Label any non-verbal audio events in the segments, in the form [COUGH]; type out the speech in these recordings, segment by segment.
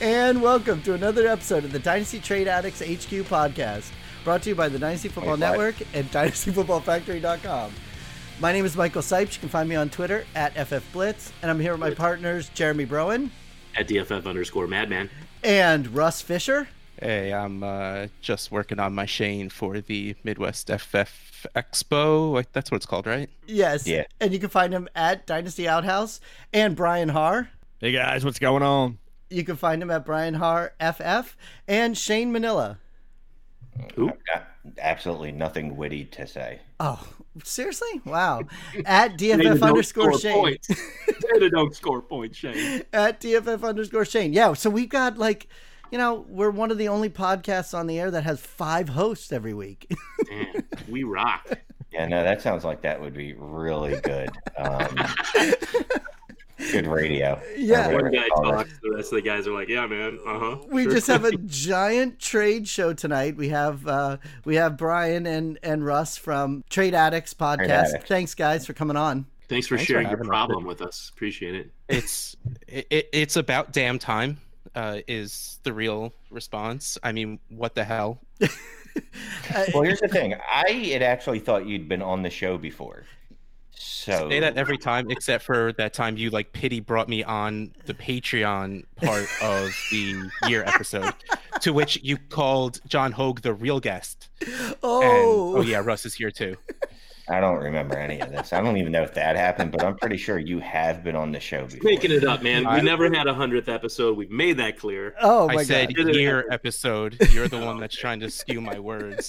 and welcome to another episode of the Dynasty Trade Addicts HQ podcast, brought to you by the Dynasty Football 25. Network and [LAUGHS] DynastyFootballFactory.com. My name is Michael Cipes. You can find me on Twitter at FFBlitz, and I'm here with my partners Jeremy Browand at DFF underscore Madman. and Russ Fisher. Hey, I'm uh, just working on my Shane for the Midwest FF Expo. That's what it's called, right? Yes. Yeah. And you can find him at Dynasty Outhouse and Brian Harr. Hey guys, what's going on? You can find him at Brian Harr FF and Shane Manila. Who? Got absolutely nothing witty to say. Oh, seriously? Wow. At Data DFF underscore Shane. Points. Data don't score points, Shane. [LAUGHS] At DFF underscore Shane. Yeah. So we've got like, you know, we're one of the only podcasts on the air that has five hosts every week. [LAUGHS] Damn, we rock. Yeah, no, that sounds like that would be really good. Um, [LAUGHS] good radio. Yeah. One guy they call it. talks, the rest of the guys are like, "Yeah, man, uh huh." we just have a [LAUGHS] giant trade show tonight. We have uh we have Brian and and Russ from Trade Addicts podcast. Addicts. Thanks guys for coming on. Thanks for Thanks for sharing your having us. problem with us. Appreciate it. It's it, it, it's about damn time. Uh, is the real response? I mean, what the hell? [LAUGHS] Well, here's the thing. I had actually thought you'd been on the show before. So Say that every time, except for that time you like pity brought me on the Patreon part of the year episode, to which you called John Hogue the real guest. And, Oh, oh yeah, Russ is here too. I don't remember any of this. I don't even know if that happened, but I'm pretty sure you have been on the show before. Making it up, man. We I- never had a hundredth episode. We've made that clear. oh my I said god. year [LAUGHS] episode. You're the one that's trying to skew my words.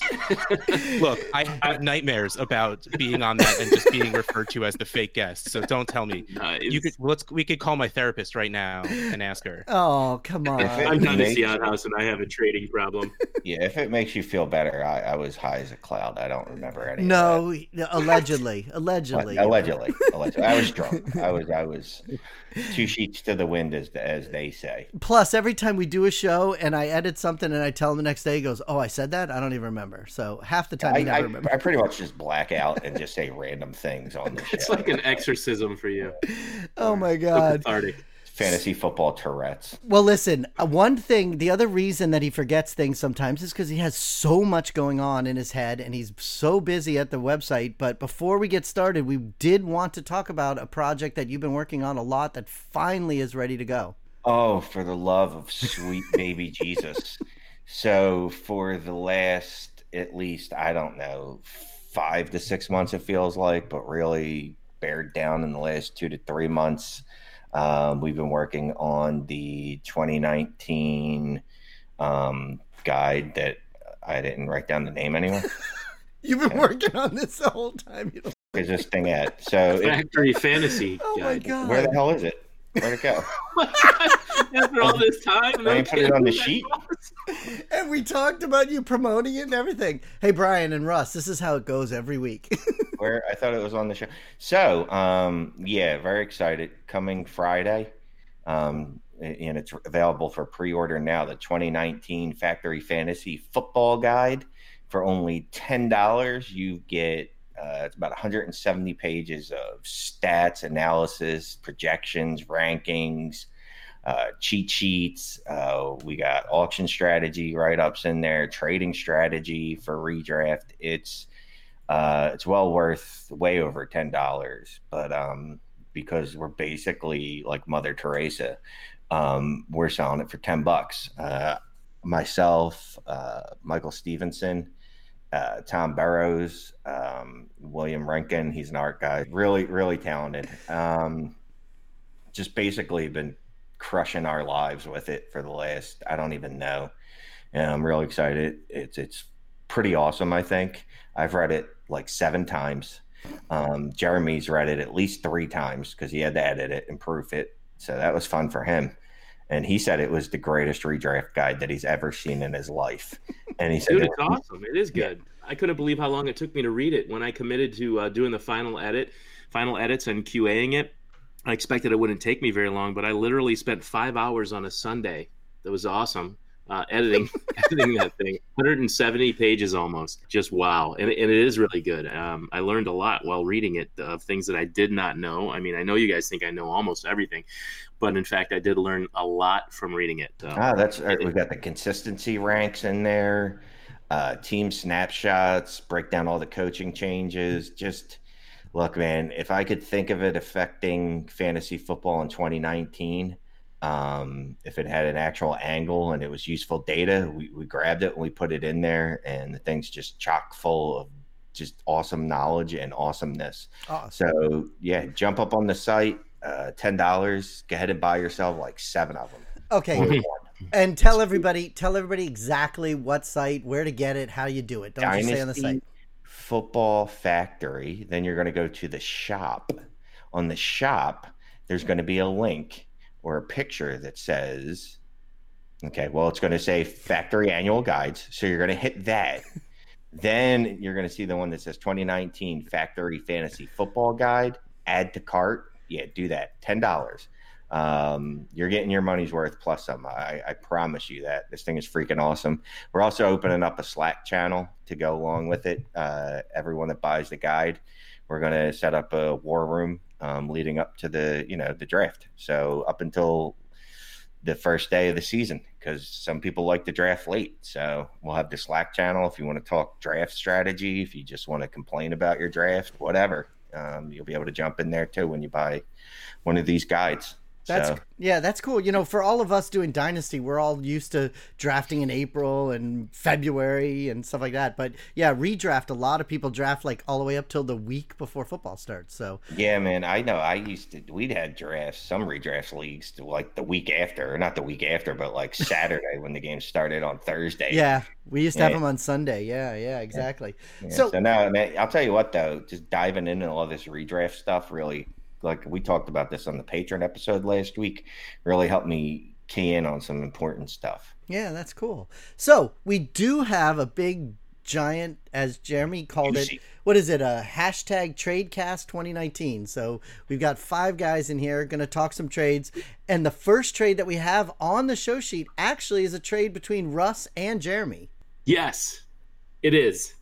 Look, I have nightmares about being on that and just being referred to as the fake guest. So don't tell me. Uh, You could let's we could call my therapist right now and ask her. Oh, come on. If I'm trying to makes- see outhouse, and I have a trading problem. Yeah, if it makes you feel better, I, I was high as a cloud. I don't remember any. of No, allegedly, allegedly. allegedly, allegedly. I was drunk. I was, I was two sheets to the wind, as as they say. Plus, every time we do a show and I edit something and I tell him the next day, he goes, "Oh, I said that. I don't even remember." So half the time I, he never I, remembers. I pretty much just black out and just say random things on the [LAUGHS] show. It's like an exorcism for you. Oh my So god. cathartic. Fantasy football Tourette's. Well, listen. uh, One thing, the other reason that he forgets things sometimes is because he has so much going on in his head and he's so busy at the website. But before we get started, we did want to talk about a project that you've been working on a lot that finally is ready to go. Oh, for the love of sweet baby [LAUGHS] Jesus. So, for the last at least, I don't know, five to six months, it feels like, but really bared down in the last two to three months, um, we've been working on the 2019 um, guide that I didn't write down the name anyway. [LAUGHS] You've been working on this the whole time. You don't... Is this thing at? [LAUGHS] So, it, Factory fantasy. [LAUGHS] Oh my guide. god. where the hell is it? Where'd it go? After all this time, They ain't put it on the sheet? [LAUGHS] And we talked about you promoting it and everything. Hey, Brian and Russ, this is how it goes every week. [LAUGHS] where I thought it was on the show. So, um, yeah, very excited. Coming Friday, um, and it's available for pre-order now. The 2019 Factory Fantasy Football Guide for only ten dollars. You get uh, it's about 170 pages of stats, analysis, projections, rankings, uh, cheat sheets. Uh, we got auction strategy write ups in there, trading strategy for redraft. It's uh, it's well worth way over ten dollars, but um, because we're basically like Mother Teresa, um, we're selling it for ten bucks. Uh, myself, uh, Michael Stevenson, uh, Tom Burrows, um, William Rankin. He's an art guy, really, really talented. Um, just basically been crushing our lives with it for the last I don't even know, and I'm really excited. It's it's pretty awesome. I think I've read it like seven times. Um, Jeremy's read it at least three times because he had to edit it and proof it. So that was fun for him. And he said it was the greatest redraft guide that he's ever seen in his life. And he said, Dude, it's awesome. It is good. I couldn't believe how long it took me to read it. When I committed to uh, doing the final edit, final edits, and QAing it, I expected it wouldn't take me very long, but I literally spent five hours on a Sunday. That was awesome. uh, editing [LAUGHS] [LAUGHS] editing that thing. 170 pages almost. Just wow, and, and it is really good. Um, I learned a lot while reading it of things that I did not know. I mean, I know you guys think I know almost everything, but in fact, I did learn a lot from reading it. Um, ah, that's uh, we've got the consistency ranks in there, uh, team snapshots, break down all the coaching changes. Just look, man, if I could think of it affecting fantasy football in 2019 um, if it had an actual angle and it was useful data, we, we grabbed it and we put it in there, and the thing's just chock full of just awesome knowledge and awesomeness. Awesome. So yeah, jump up on the site, uh, ten dollars. Go ahead and buy yourself like seven of them. Okay. and tell everybody, tell everybody exactly what site, where to get it, how you do it. Don't Dynasty you say on the site? Football Factory. Then you're going to go to the shop. On the shop, there's going to be a link or a picture that says, okay, well, it's going to say factory annual guides. So you're going to hit that. [LAUGHS] then you're going to see the one that says 2019 factory fantasy football guide, add to cart. Yeah, do that. $10. Um, you're getting your money's worth plus some. I, I promise you that this thing is freaking awesome. We're also opening up a Slack channel to go along with it. Uh, everyone that buys the guide, we're going to set up a war room um, leading up to the you know the draft. So up until the first day of the season, because some people like to draft late. So we'll have the Slack channel if you want to talk draft strategy. If you just want to complain about your draft, whatever, um, you'll be able to jump in there too when you buy one of these guides. That's so. yeah, that's cool. You know, for all of us doing Dynasty, we're all used to drafting in April and February and stuff like that. But yeah, redraft. A lot of people draft like all the way up till the week before football starts. So yeah, man, I know. I used to. We'd had drafts, some redraft leagues, to like the week after, or not the week after, but like [LAUGHS] Saturday when the game started on Thursday. Yeah, we used to yeah. have them on Sunday. Yeah, yeah, exactly. Yeah. So, so now, man, I'll tell you what though, just diving into all this redraft stuff really like we talked about this on the Patreon episode last week, really helped me key in on some important stuff. Yeah, that's cool. So we do have a big giant, as Jeremy called it. What is it? A hashtag TradeCast 2019. So we've got five guys in here going to talk some trades, and the first trade that we have on the show sheet actually is a trade between Russ and Jeremy. Yes, it is.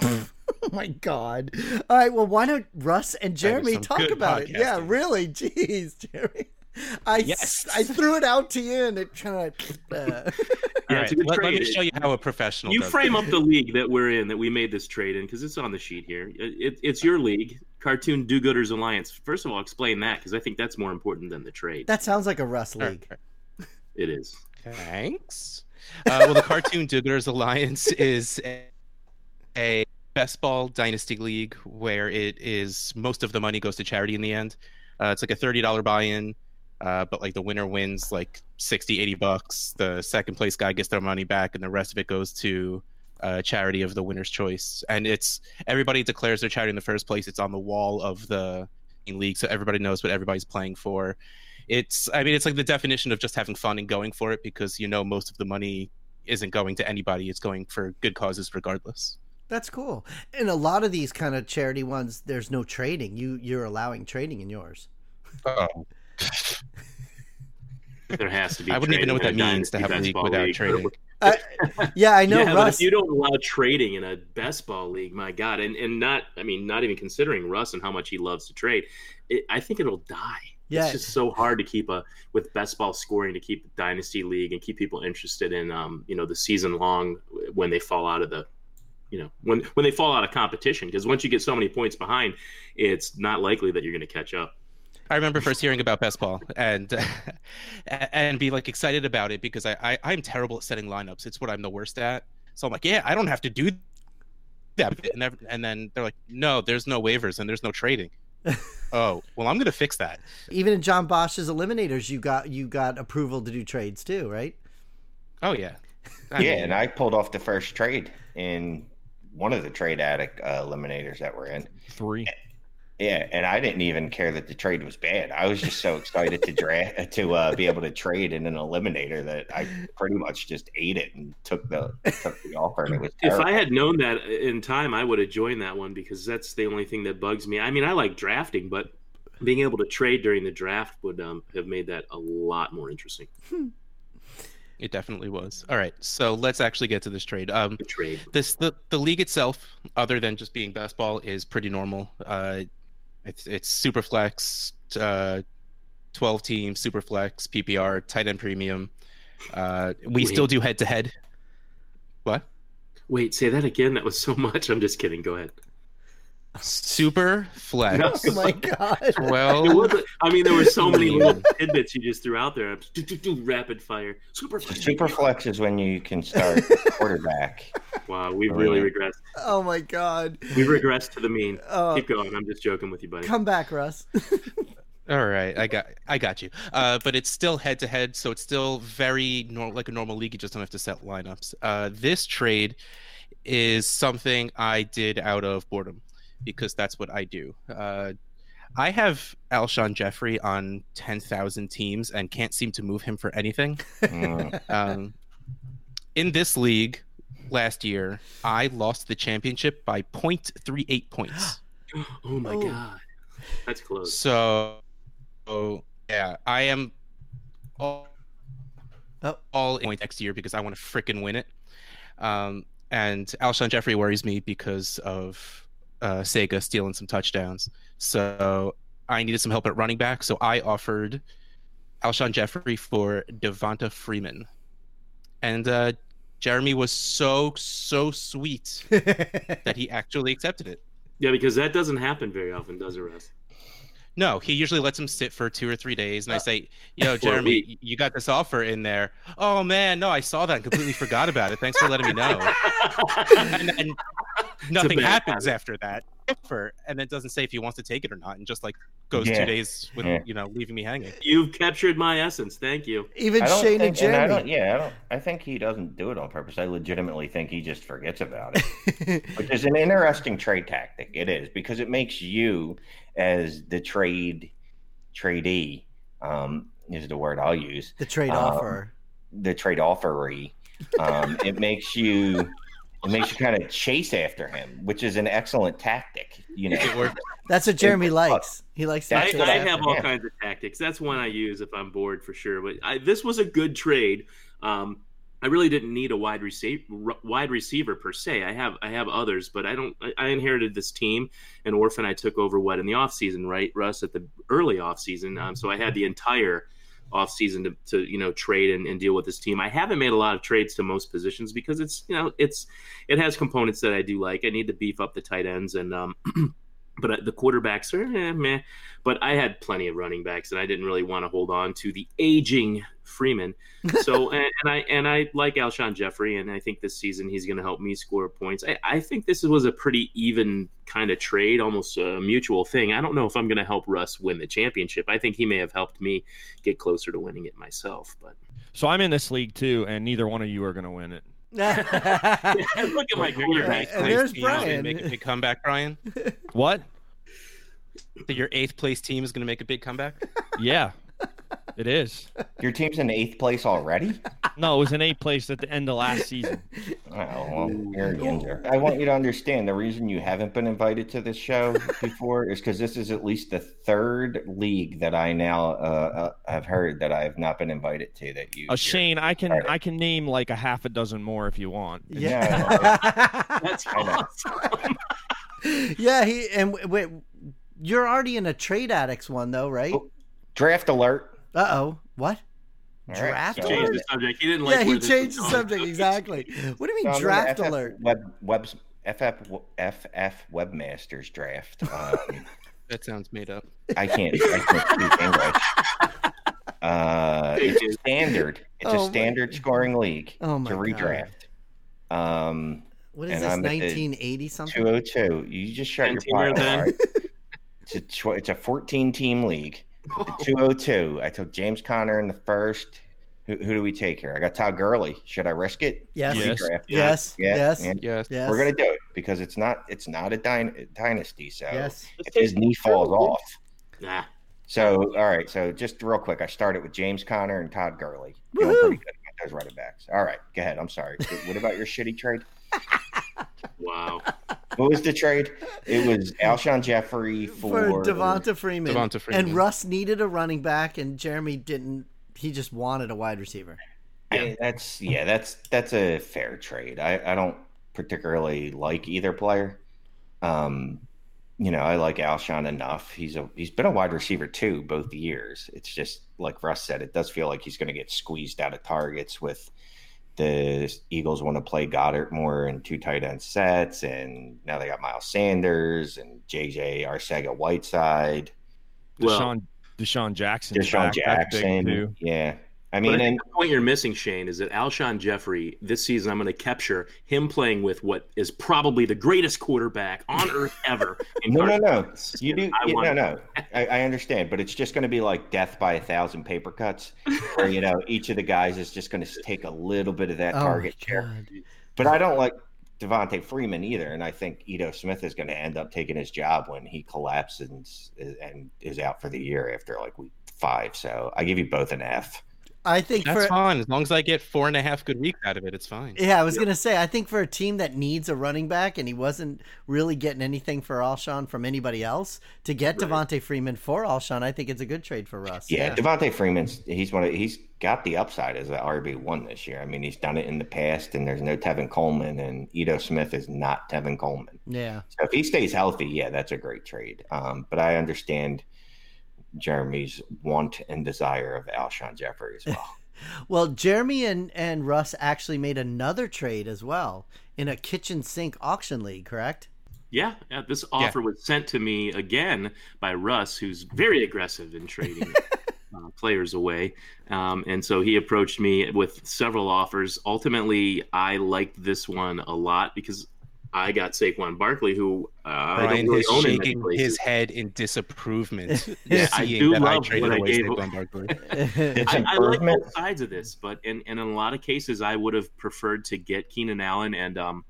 [LAUGHS] [LAUGHS] oh my god! All right, well, why don't Russ and Jeremy talk about it? Yeah, really. [LAUGHS] Jeez, Jeremy. I yes. I threw it out to you and it kind of. Uh... [LAUGHS] yeah, right. let, let, me show you how a professional. You frame up the league that we're in, that we made this trade in, because it's on the sheet here. It, it, it's your league, Cartoon Do Gooders Alliance. First of all, explain that because I think that's more important than the trade. That sounds like a Russ league. Right. It is. Thanks. Uh, well, the Cartoon Do Gooders Alliance is a, a best ball dynasty league where it is most of the money goes to charity in the end. Uh, it's like a thirty dollar buy in, uh, but like the winner wins like 60, 80 bucks. The second place guy gets their money back, and the rest of it goes to uh, charity of the winner's choice. And it's everybody declares their charity in the first place. It's on the wall of the league, so everybody knows what everybody's playing for. It's I mean it's like the definition of just having fun and going for it because you know most of the money isn't going to anybody. It's going for good causes regardless. That's cool. And a lot of these kind of charity ones, there's no trading. You you're allowing trading in yours. Oh. there has to be. I wouldn't even know what that means to have a league without league. trading. [LAUGHS] Uh, yeah, I know. yeah, Russ... but if you don't allow trading in a best ball league, my God, and and not, I mean, not even considering Russ and how much he loves to trade, it, I think it'll die. Yeah. It's just so hard to keep a with best ball scoring to keep the dynasty league and keep people interested in um you know the season long when they fall out of the you know when when they fall out of competition because once you get so many points behind it's not likely that you're going to catch up I remember first hearing about best ball and [LAUGHS] and be like excited about it because I, I am terrible at setting lineups. It's what I'm the worst at. So I'm like, yeah, I don't have to do that. And, and then they're like, no, there's no waivers and there's no trading. [LAUGHS] oh well, I'm gonna fix that. Even in John Bosch's eliminators, you got you got approval to do trades too, right? Oh yeah, I yeah. Mean, and I pulled off the first trade in one of the trade addict uh, eliminators that we're in. Three. Yeah, and I didn't even care that the trade was bad. I was just so excited to draft [LAUGHS] to uh, be able to trade in an eliminator that I pretty much just ate it and took the took the offer. And it was terrible. if I had known that in time, I would have joined that one because that's the only thing that bugs me. I mean, I like drafting, but being able to trade during the draft would um, have made that a lot more interesting. It definitely was. All right, so let's actually get to this trade. Um, The trade. this the the league itself, other than just being best ball, is pretty normal. Uh, it's it's super flex, uh, twelve team super flex, PPR, tight end premium. Uh, we Wait. still do head to head. What? Wait, say that again. That was so [LAUGHS] much. I'm just kidding. Go ahead. Super flex. Oh my god. It I mean, there were so many little tidbits you just threw out there. Do, do, do, rapid fire. Super flex. Super flex is when you can start [LAUGHS] quarterback. Wow, we've really Yeah. regressed. Oh my god. We've regressed to the mean. Oh, Keep going. I'm just joking with you, buddy. come back, Russ. [LAUGHS] All right, I got I got you. Uh, but it's still head to head, so it's still very nor- like a normal league. You just don't have to set lineups. Uh, this trade is something I did out of boredom because that's what I do. Uh, I have Alshon Jeffery on ten thousand teams and can't seem to move him for anything. Mm. [LAUGHS] Um, in this league last year, I lost the championship by 0.38 points. [GASPS] Oh my Oh. god, that's close. So, oh, yeah, I am all, Oh. all in next year because I want to freaking win it. Um, and Alshon Jeffery worries me because of uh, Sega stealing some touchdowns. So I needed some help at running back. So I offered Alshon Jeffery for Devonta Freeman. And uh, Jeremy was so, so sweet [LAUGHS] that he actually accepted it. Yeah, because that doesn't happen very often, does it, Russ? No, he usually lets him sit for two or three days, and I Uh, say, "Yo, [LAUGHS] for Jeremy, you got this offer in there." Oh man, no, I saw that and completely forgot about it. Thanks for letting me know. And then [LAUGHS] nothing happens habit. after that. Offer, and it doesn't say if he wants to take it or not, and just like goes Yeah. two days with Yeah. you know leaving me hanging. You've captured my essence. Thank you. Even Shane think, and and I don't, Jeremy. yeah, I don't. I think he doesn't do it on purpose. I legitimately think he just forgets about it, which is an interesting trade tactic. It is because it makes you, as the trade tradee, um, is the word I'll use. the trade Um, offer. The trade offeree. Um, it makes you. It makes you kind of chase after him, which is an excellent tactic. You know, It worked. That's what Jeremy it- likes. He likes to I, That's chase I have all yeah. kinds of tactics. That's one I use if I'm bored for sure. But I, this was a good trade. Um, I really didn't need a wide receiver, wide receiver per se. I have I have others, but I don't. I, I inherited this team, and Orphan I took over what in the off season, right, Russ, at the early off season. Um, so I had the entire off season to, to you know trade and, and deal with this team. I haven't made a lot of trades to most positions because it's you know it's it has components that I do like. I need to beef up the tight ends and um, [CLEARS THROAT] but uh, the quarterbacks are eh, meh. But I had plenty of running backs, and I didn't really want to hold on to the aging Freeman. So [LAUGHS] and, and I and I like Alshon Jeffery, and I think this season he's going to help me score points. I, I think this was a pretty even kind of trade, almost a mutual thing. I don't know if I'm going to help Russ win the championship. I think he may have helped me get closer to winning it myself. But So I'm in this league too, and neither one of you are going to win it. [LAUGHS] [LAUGHS] look at my Your- your quarterback. eighth And place there's team is gonna Brian. Make a big comeback, Brian. What? That your eighth place team is going to make a big comeback. Yeah, it is. your team's in eighth place already. No, it was in eighth place at the end of last season. Oh, well, here again, Jer- I want you to understand the reason you haven't been invited to this show before is because this is at least the third league that I now uh, uh, have heard that I have not been invited to. That you, Uh, Shane, I can Alright. I can name like a half a dozen more if you want. yeah. [LAUGHS] That's awesome. [LAUGHS] yeah, he and wait, you're already in a trade addicts one though, right? Oh, draft alert. Uh oh. What? All right, Draft so- Change alert? the subject. He didn't like. yeah, he changed the subject exactly. What do you mean I'm in the draft FF alert? Web, webs, FF, FF Webmasters draft. Um, That sounds made up. I can't. I can't speak English. Uh, it's a standard. It's Oh a my standard scoring league Oh my to God. redraft. Um, What is this? I'm at the 1980 something? 202. You just shut your Ten-teamer pile. then? all right? It's a tw- it's a 14 team league. The 202. I took James Conner in the first. Who, who do we take here? I got Todd Gurley. Should I risk it? Yes. Yes. Redraft. Yes. Yeah, Yes. yeah. Yes. Yes. We're gonna do it because it's not it's not a dyn- dynasty. So Yes. if his knee falls off. Nah. So all right. So just real quick, I started with James Conner and Todd Gurley. Feeling pretty good about those running backs. All right, go ahead. I'm sorry. What about your shitty trade? [LAUGHS] Wow. What was the trade? It was Alshon Jeffery For for, Devonta Freeman. Devonta Freeman. And Russ needed a running back, and Jeremy didn't. He just wanted a wide receiver. I, that's yeah, that's that's a fair trade. I, I don't particularly like either player. Um, you know, I like Alshon enough. He's a he's been a wide receiver too both years. It's just like Russ said, it does feel like he's going to get squeezed out of targets with the Eagles want to play Goedert more in two tight end sets, and now they got Miles Sanders and JJ Arcega Whiteside. Well, DeSean, DeSean Jackson. DeSean Jackson. Yeah. I mean, I and, the point you're missing, Shane, is that Alshon Jeffery this season, I'm going to capture him playing with what is probably the greatest quarterback on earth ever. [LAUGHS] no, no, no, you do. You, no, no, I, I, understand, but it's just going to be like death by a thousand paper cuts, where you know each of the guys is just going to take a little bit of that oh target share. But I don't like Devonta Freeman either, and I think Ito Smith is going to end up taking his job when he collapses and, and is out for the year after like week five. So I give you both an F. I think that's for, fine as long as I get four and a half good weeks out of it. It's fine. Yeah, I was gonna say I think for a team that needs a running back and he wasn't really getting anything for Alshon from anybody else to get right. Devonta Freeman for Alshon, I think it's a good trade for Russ. Yeah, yeah. Devonta Freeman's he's one of he's got the upside as an RB one this year. I mean, he's done it in the past, and there's no Tevin Coleman, and Ito Smith is not Tevin Coleman. Yeah. So if he stays healthy, yeah, that's a great trade. Um, but I understand Jeremy's want and desire of Alshon Jeffery as well. [LAUGHS] Well, Jeremy and, and Russ actually made another trade as well in a kitchen sink auction league, correct? Yeah, yeah this offer yeah. was sent to me again by Russ, who's very aggressive in trading [LAUGHS] uh, players away. Um, and so he approached me with several offers. Ultimately, I liked this one a lot because I got Saquon Barkley, who uh, Brian really is shaking his head in disapproval. [LAUGHS] [LAUGHS] yeah, I do love I what I gave. Saquon Barkley. [LAUGHS] I, I like both sides of this, but and, and in a lot of cases, I would have preferred to get Keenan Allen and um,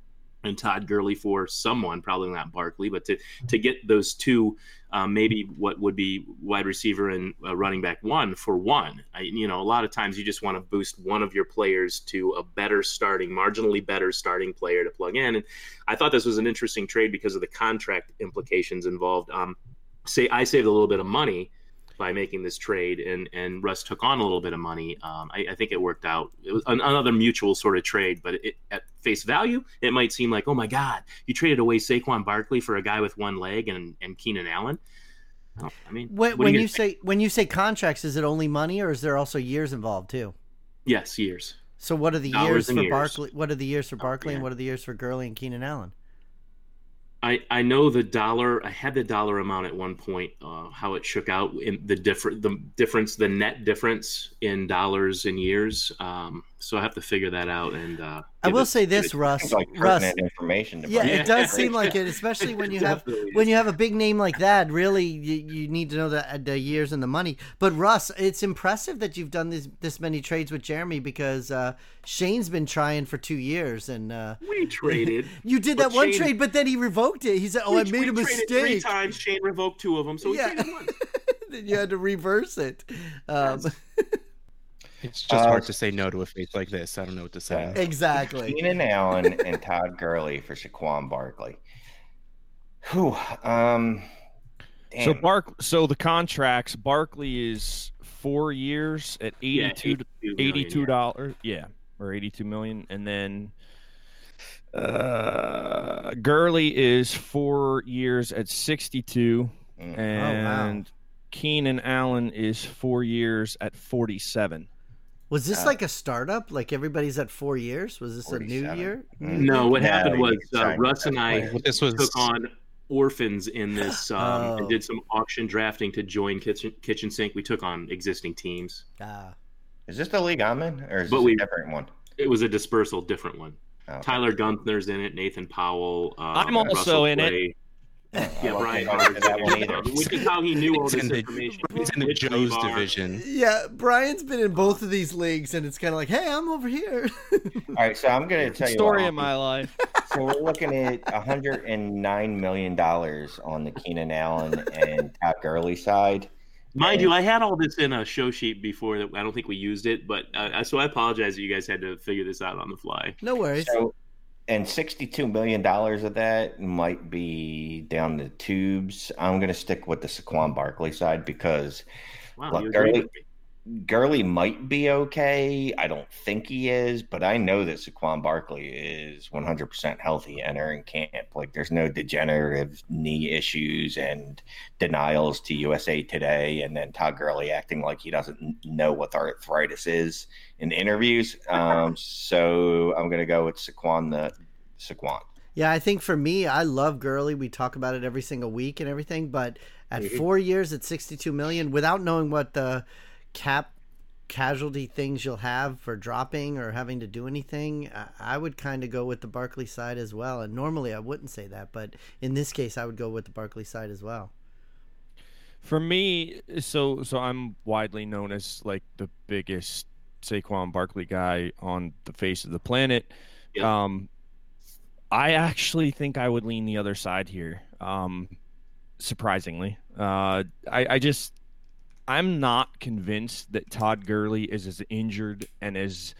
and Todd Gurley for someone, probably not Barkley, but to to get those two, um, maybe what would be wide receiver and uh, running back one for one. I, you know, a lot of times you just want to boost one of your players to a better starting, marginally better starting player to plug in. And I thought this was an interesting trade because of the contract implications involved. Um, say I saved a little bit of money by making this trade, and and Russ took on a little bit of money. Um, I, I, think it worked out. It was an, another mutual sort of trade, but it, at face value, it might seem like, oh my God, you traded away Saquon Barkley for a guy with one leg and and Keenan Allen. I mean, when, when you, you say when you say contracts, is it only money, or is there also years involved too? Yes, years. So what are the Dollars years for years. Barkley? What are the years for Barkley, oh, yeah. and what are the years for Gurley and Keenan Allen? I, I know the dollar. I had the dollar amount at one point. Uh, how it shook out in the different the difference, the net difference in dollars and years. Um, so I have to figure that out. And uh, I will it, say this, Russ. Like Russ, information. yeah, it does seem like it, especially when you have when you have a big name like that. Really, you, you need to know the, the years and the money. But Russ, it's impressive that you've done this this many trades with Jeremy because uh, Shane's been trying for two years, and uh, we traded. [LAUGHS] you did that one trade, but then he revoked it. He said, "Oh, we, I made a mistake." Three times Shane revoked two of them, so we yeah. [LAUGHS] then you had to reverse it. Um, it's just uh, hard to say no to a face like this. I don't know what to say. Exactly. Keenan Allen and Todd Gurley for Saquon Barkley. Whew. Um, damn. So Bark. So the contracts. Barkley is four years at eighty-two. Yeah, eighty-two dollars. Yeah. yeah, or eighty-two million, and then uh, Gurley is four years at sixty-two, mm. and. Oh, wow. Keenan Allen is four years at 47. Was this uh, like a startup? Like everybody's at four years? Was this a new year? Mm-hmm. No, what happened was uh, Russ and I this was... took on orphans in this um, oh. and did some auction drafting to join Kitchen, Kitchen Sink. We took on existing teams. Ah. Is this the league I'm in, or is but this we, a different one? It was a dispersal, different one. Oh. Tyler Gunther's in it. Nathan Powell. Um, I'm also Russell in Clay. it. [LAUGHS] Yeah, Brian. That one either. Which is how he knew all this information. It's in the Joe's division. Yeah, Brian's been in both of these leagues, and it's kind of like, hey, I'm over here. [LAUGHS] all right, so I'm going to tell you a story of my life. So we're looking at 109 million dollars on the Keenan Allen and Todd Gurley side. Mind and, you, I had all this in a show sheet before that. I don't think we used it, but uh, so I apologize that you guys had to figure this out on the fly. No worries. So and $62 million of that might be down the tubes. I'm going to stick with the Saquon Barkley side because wow, look, Gurley, Gurley might be okay. I don't think he is, but I know that Saquon Barkley is 100% healthy entering camp. Like, there's no degenerative knee issues and denials to USA Today, and then Todd Gurley acting like he doesn't know what arthritis is in interviews. Um, so I'm going to go with Saquon the Saquon. Yeah, I think for me, I love Gurley. We talk about it every single week and everything, but at four years at 62 million, without knowing what the cap casualty things you'll have for dropping or having to do anything, I would kind of go with the Barkley side as well. And normally I wouldn't say that, but in this case, I would go with the Barkley side as well. For me, so so I'm widely known as like the biggest Saquon Barkley guy on the face of the planet. Yep. Um, I actually think I would lean the other side here. Um, surprisingly, uh, I, I just I'm not convinced that Todd Gurley is as injured and as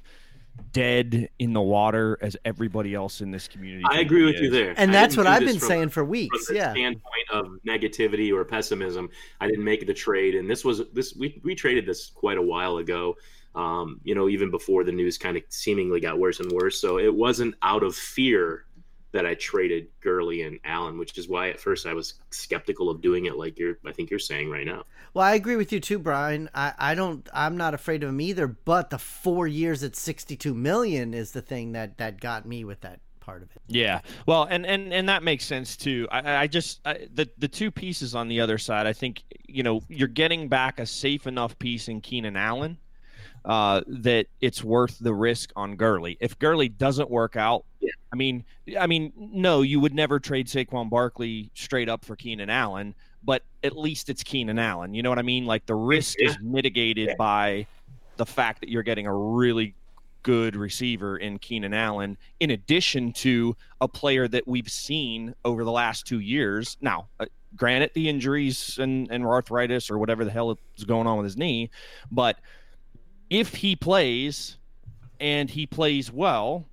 dead in the water as everybody else in this community. I agree with is. you there. And that's what I've been from, saying for weeks. From the yeah. standpoint of negativity or pessimism, I didn't make the trade, and this was this we we traded this quite a while ago. Um, you know, even before the news kind of seemingly got worse and worse. So it wasn't out of fear that I traded Gurley and Allen, which is why at first I was skeptical of doing it like you're I think you're saying right now. Well, I agree with you too, Brian. I, I don't I'm not afraid of him either, but the four years at sixty two million is the thing that that got me with that part of it. Yeah. Well, and and and that makes sense too. I, I just I, the the two pieces on the other side. I think you know you're getting back a safe enough piece in Keenan Allen uh, that it's worth the risk on Gurley. If Gurley doesn't work out, yeah. I mean, I mean, no, you would never trade Saquon Barkley straight up for Keenan Allen, but at least it's Keenan Allen. You know what I mean? Like the risk yeah. is mitigated yeah. by the fact that you're getting a really good receiver in Keenan Allen, in addition to a player that we've seen over the last two years. Now, uh, granted, the injuries and, and arthritis or whatever the hell is going on with his knee, but – if he plays and he plays well,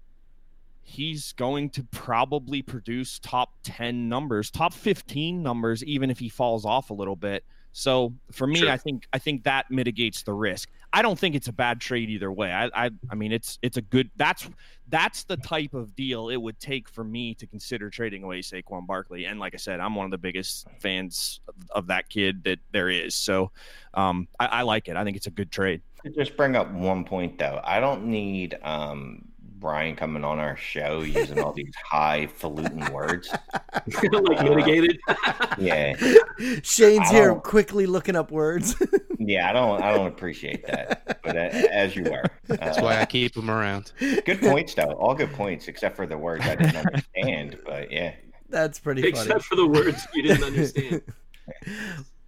he's going to probably produce top 10 numbers, top 15 numbers even if he falls off a little bit. So for me, sure. I think I think that mitigates the risk. I don't think it's a bad trade either way. I, I I mean it's it's a good that's that's the type of deal it would take for me to consider trading away Saquon Barkley. And like I said, I'm one of the biggest fans of, of that kid that there is. So um, I, I like it. I think it's a good trade. Just bring up one point though. I don't need um, Brian coming on our show using all these [LAUGHS] highfalutin words. [LAUGHS] like mitigated. yeah. [LAUGHS] Shane's here quickly looking up words. yeah, I don't I don't appreciate that. But uh, as you were. That's uh, why I keep them around. Good points though. All good points except for the words I didn't understand, but yeah. That's pretty except funny. for the words you didn't understand.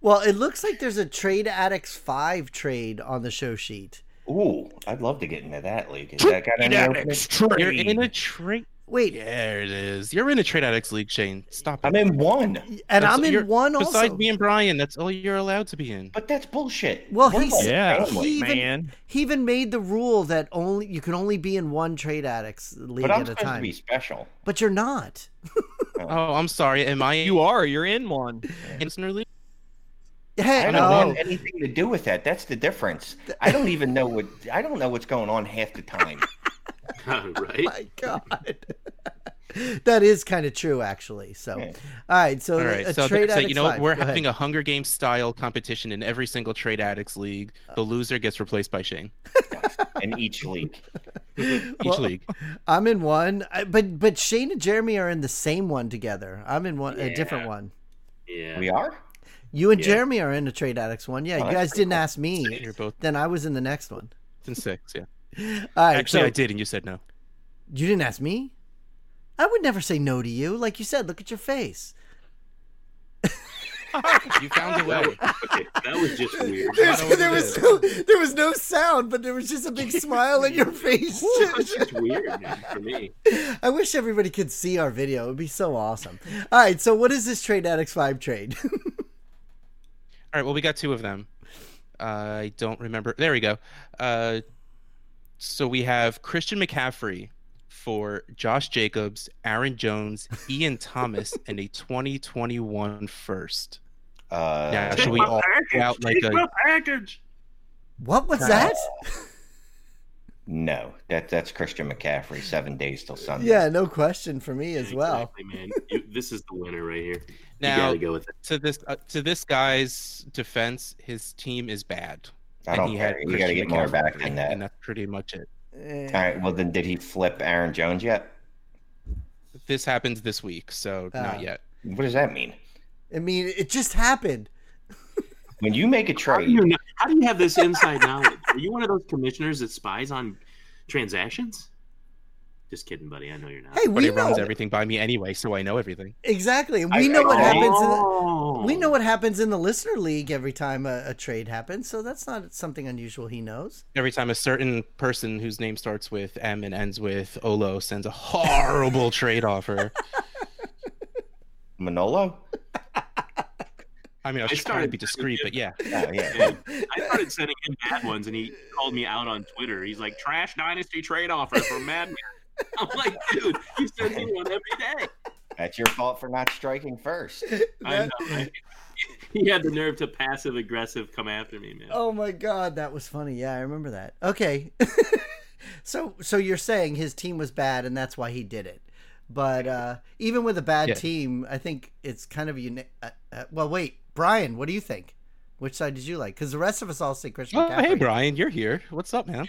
Well, it looks like there's a Trade Addicts 5 trade on the show sheet. Ooh, I'd love to get into that league. Is that kind of You're in a trade. Wait, there it is. You're in a trade addicts league, Shane. Stop. It. I'm in one, and that's, I'm in one. Also. Besides me and Brian, that's all you're allowed to be in. But that's bullshit. Well, he's yeah, he even, man. He even made the rule that only you can only be in one trade addicts league but I'm at a time. To be special, but you're not. [LAUGHS] oh, I'm sorry. Am I? You are. You're in one. Listener league. Hey, I don't no. have anything to do with that. That's the difference. I don't even know what I don't know what's going on half the time. [LAUGHS] right? My God. [LAUGHS] that is kind of true, actually. So, all right. So, all right. so, so you know, we we're Go having ahead. a Hunger Games style competition in every single Trade Addicts league. Oh. The loser gets replaced by Shane. in each league. [LAUGHS] each well, league. I'm in one, but but Shane and Jeremy are in the same one together. I'm in one, yeah. a different one. Yeah, we are. You and yeah. Jeremy are in the Trade Addicts one. Yeah, oh, you guys didn't cool. ask me. You're both. Then I was in the next one. It's in six. Yeah. [LAUGHS] All right. Actually, so, I did, and you said no. You didn't ask me. I would never say no to you. Like you said, look at your face. [LAUGHS] Ah, you found a way. [LAUGHS] Okay, that was just weird. there was no, there was no sound, but there was just a big smile in your face. That's just weird man, for me. I wish everybody could see our video. It would be so awesome. All right, so what is this Trade Addicts Five trade? All right. Well, we got two of them. Uh, I don't remember. There we go. Uh, so we have Christian McCaffrey for Josh Jacobs, Aaron Jones, Ian Thomas, and a 2021 first. Uh, now, should we all out like a package? What was that? No, that that's Christian McCaffrey. Seven days till Sunday. Yeah, no question for me as well. Exactly, man. You, this is the winner right here. Now, gotta go with it. to this uh, to this guy's defense, his team is bad. I don't he care. You got to Christian get more back than that. and that's pretty much it. All right. Well, then, did he flip Aaron Jones yet? This happened this week, so Ah. not yet. What does that mean? I mean, it just happened. [LAUGHS] When you make a How do, trade, you, kn- how do you have this inside knowledge? Are you one of those commissioners that spies on transactions? Just kidding, buddy. I know you're not. Hey, But we he runs everything by me anyway, so I know everything. exactly. I- We know I- what happens. In the, we know what happens in the listener league every time a, a trade happens, so that's not something unusual. He knows. Every time a certain person whose name starts with M and ends with Olo sends a horrible [LAUGHS] trade offer. Manolo. I mean, I was I trying to be discreet, but yeah. Yeah. Yeah. I started sending him bad ones, and he called me out on Twitter. He's like, "Trash dynasty trade offer from Madman." [LAUGHS] I'm like, dude, you send me one every day. That's your fault for not striking first. [LAUGHS] I know. right? [LAUGHS] He had the nerve to passive aggressive come after me, man. Oh my god, that was funny. Yeah, I remember that. Okay. so so you're saying his team was bad and that's why he did it. But uh even with a bad Yeah. team, I think it's kind of unique. Uh, uh, well, wait, Brian, what do you think? Which side did you like? Because the rest of us all say Christian Oh, McCaffrey. hey, Brian, you're here. What's up, man?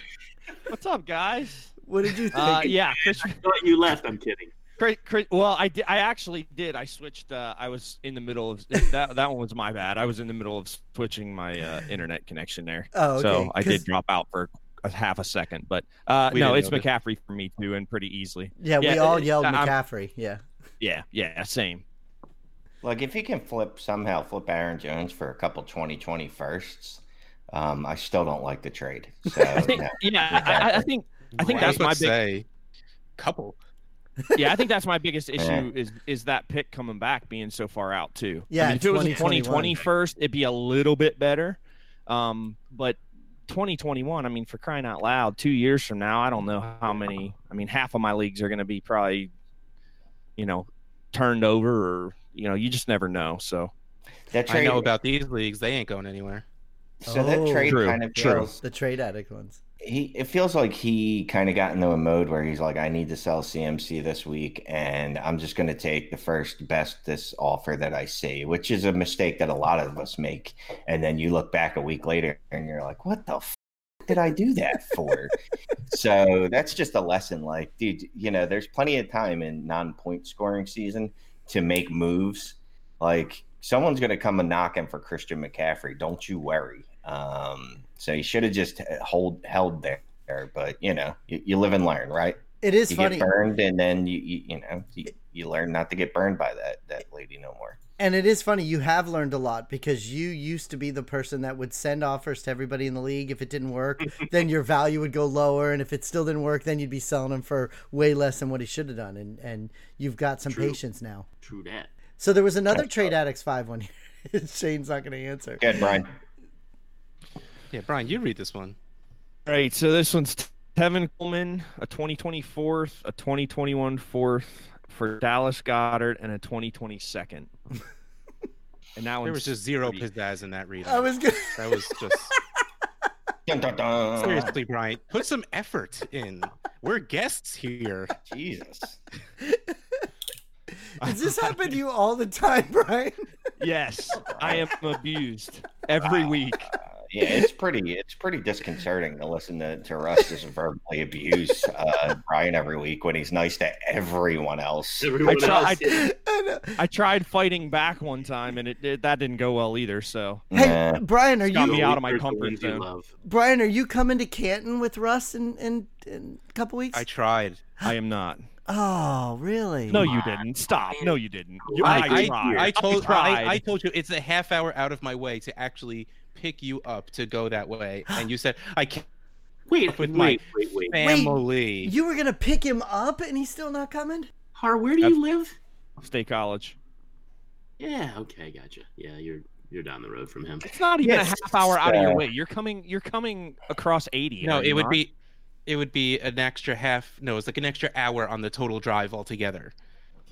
What's up, guys? What did you think? Uh, yeah, [LAUGHS] Chris, I thought you left. I'm kidding. Chris, Chris, well, I did. I actually did. I switched. Uh, I was in the middle of that. That one was my bad. I was in the middle of switching my uh, internet connection there, oh, okay. so I did drop out for a half a second. But uh, no, it's know McCaffrey for me too, and pretty easily. Yeah, we yeah, all uh, yelled I'm- McCaffrey. Yeah. Yeah, yeah, same. Like if he can flip somehow flip Aaron Jones for a couple 2020 firsts, um, I still don't like the trade. So [LAUGHS] I think, no. yeah, I, I- I think I think that's my big. say, couple. Yeah, I think that's my biggest [LAUGHS] issue is is that pick coming back being so far out too. Yeah, I mean, if it was a 2021. 2020 first, it'd be a little bit better. Um, but 2021, I mean, for crying out loud, two years from now, I don't know how many. I mean, half of my leagues are going to be probably, you know, turned over, or you know, you just never know. So that I know about these leagues; they ain't going anywhere. so that Oh. trade True, kind of true. feels The trade addict ones. He it feels like he kind of got into a mode where he's like, I need to sell CMC this week, and I'm just going to take the first best this offer that I see, which is a mistake that a lot of us make. And then you look back a week later and you're like, what the f- did I do that for? so that's just a lesson. Like, dude, you know, there's plenty of time in non-point scoring season to make moves. Like, someone's going to come a knocking for Christian McCaffrey. Don't you worry. Um, so you should have just uh, hold held there. But you know, you, you live and learn, right? It is You funny. get burned, and then you you, you know you, you learn not to get burned by that that lady no more. And it is funny, you have learned a lot because you used to be the person that would send offers to everybody in the league. If it didn't work, [LAUGHS] then your value would go lower. And if it still didn't work, then you'd be selling them for way less than what he should have done. And, and you've got some True. patience now. True that. So there was another Trade Addicts 5 one. [LAUGHS] Shane's not going to answer. Good, Brian. Yeah, Brian, you read this one. All right, so this one's Tevin Coleman, a 2020 fourth, a 2021 fourth for Dallas Goedert, and a 2020 second. [LAUGHS] And that There was just zero pretty- pizzazz in that read. I was good. [LAUGHS] That was just [LAUGHS] Dun, dun, dun. seriously, Brian. Put some effort in. We're guests here. Jesus. Does this happen to you all the time, Brian? Yes, I am abused every week. Yeah, it's pretty it's pretty disconcerting to listen to, to Russ just verbally abuse uh, Brian every week when he's nice to everyone else. Everyone tried- else. yeah. I tried fighting back one time, and it, it that didn't go well either. So Hey, Nah. Brian, are Got you me out of my Those are the comfort zone. Brian? Are you coming to Canton with Russ in in, in a couple weeks? I tried. I am not. oh, really? No, you didn't. Stop. No, you didn't. You- I- I, I. I, told. I, I told you it's a half hour out of my way to actually pick you up to go that way, [SIGHS] and you said I can't Wait, with wait, my wait, wait. family. You were gonna pick him up, and he's still not coming. Harr, where do you live? State College. Yeah, okay, gotcha. Yeah, you're you're down the road from him. It's not even Yes, a half hour out of your way. You're coming. You're coming across 80. no, it would not? be, it would be an extra half. No, it's like an extra hour on the total drive altogether.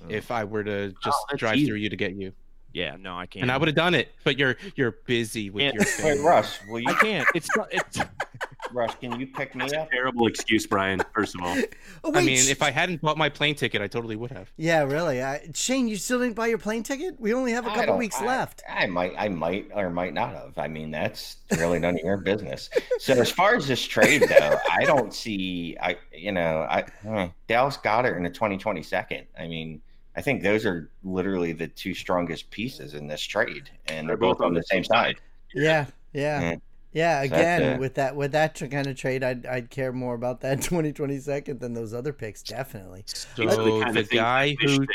If I were to oh, just that's drive easy. through you to get you. Yeah, no, I can't. And I would have done it, but you're you're busy with Yeah. your Wait, family. Russ, will you, I can't. It's it's [LAUGHS] Russ, can you pick me That's a up? terrible excuse, Brian. First of all, [LAUGHS] Oh, I mean, if I hadn't bought my plane ticket, I totally would have. yeah, really. I, Shane, you still didn't buy your plane ticket? We only have a couple weeks I- left. I might, I might, or might not have. I mean, that's really none of your business. So as far as this trade, though, I don't see. I, you know, I eh, Dallas Goedert in the 2022nd. I mean, I think those are literally the two strongest pieces in this trade, and they're both on the same side. Yeah, yeah. Yeah. Yeah, So that's, again, uh, with that with that kind of trade, I'd I'd care more about that [LAUGHS] 2022nd than those other picks, definitely. So These are the, kind of things guy who that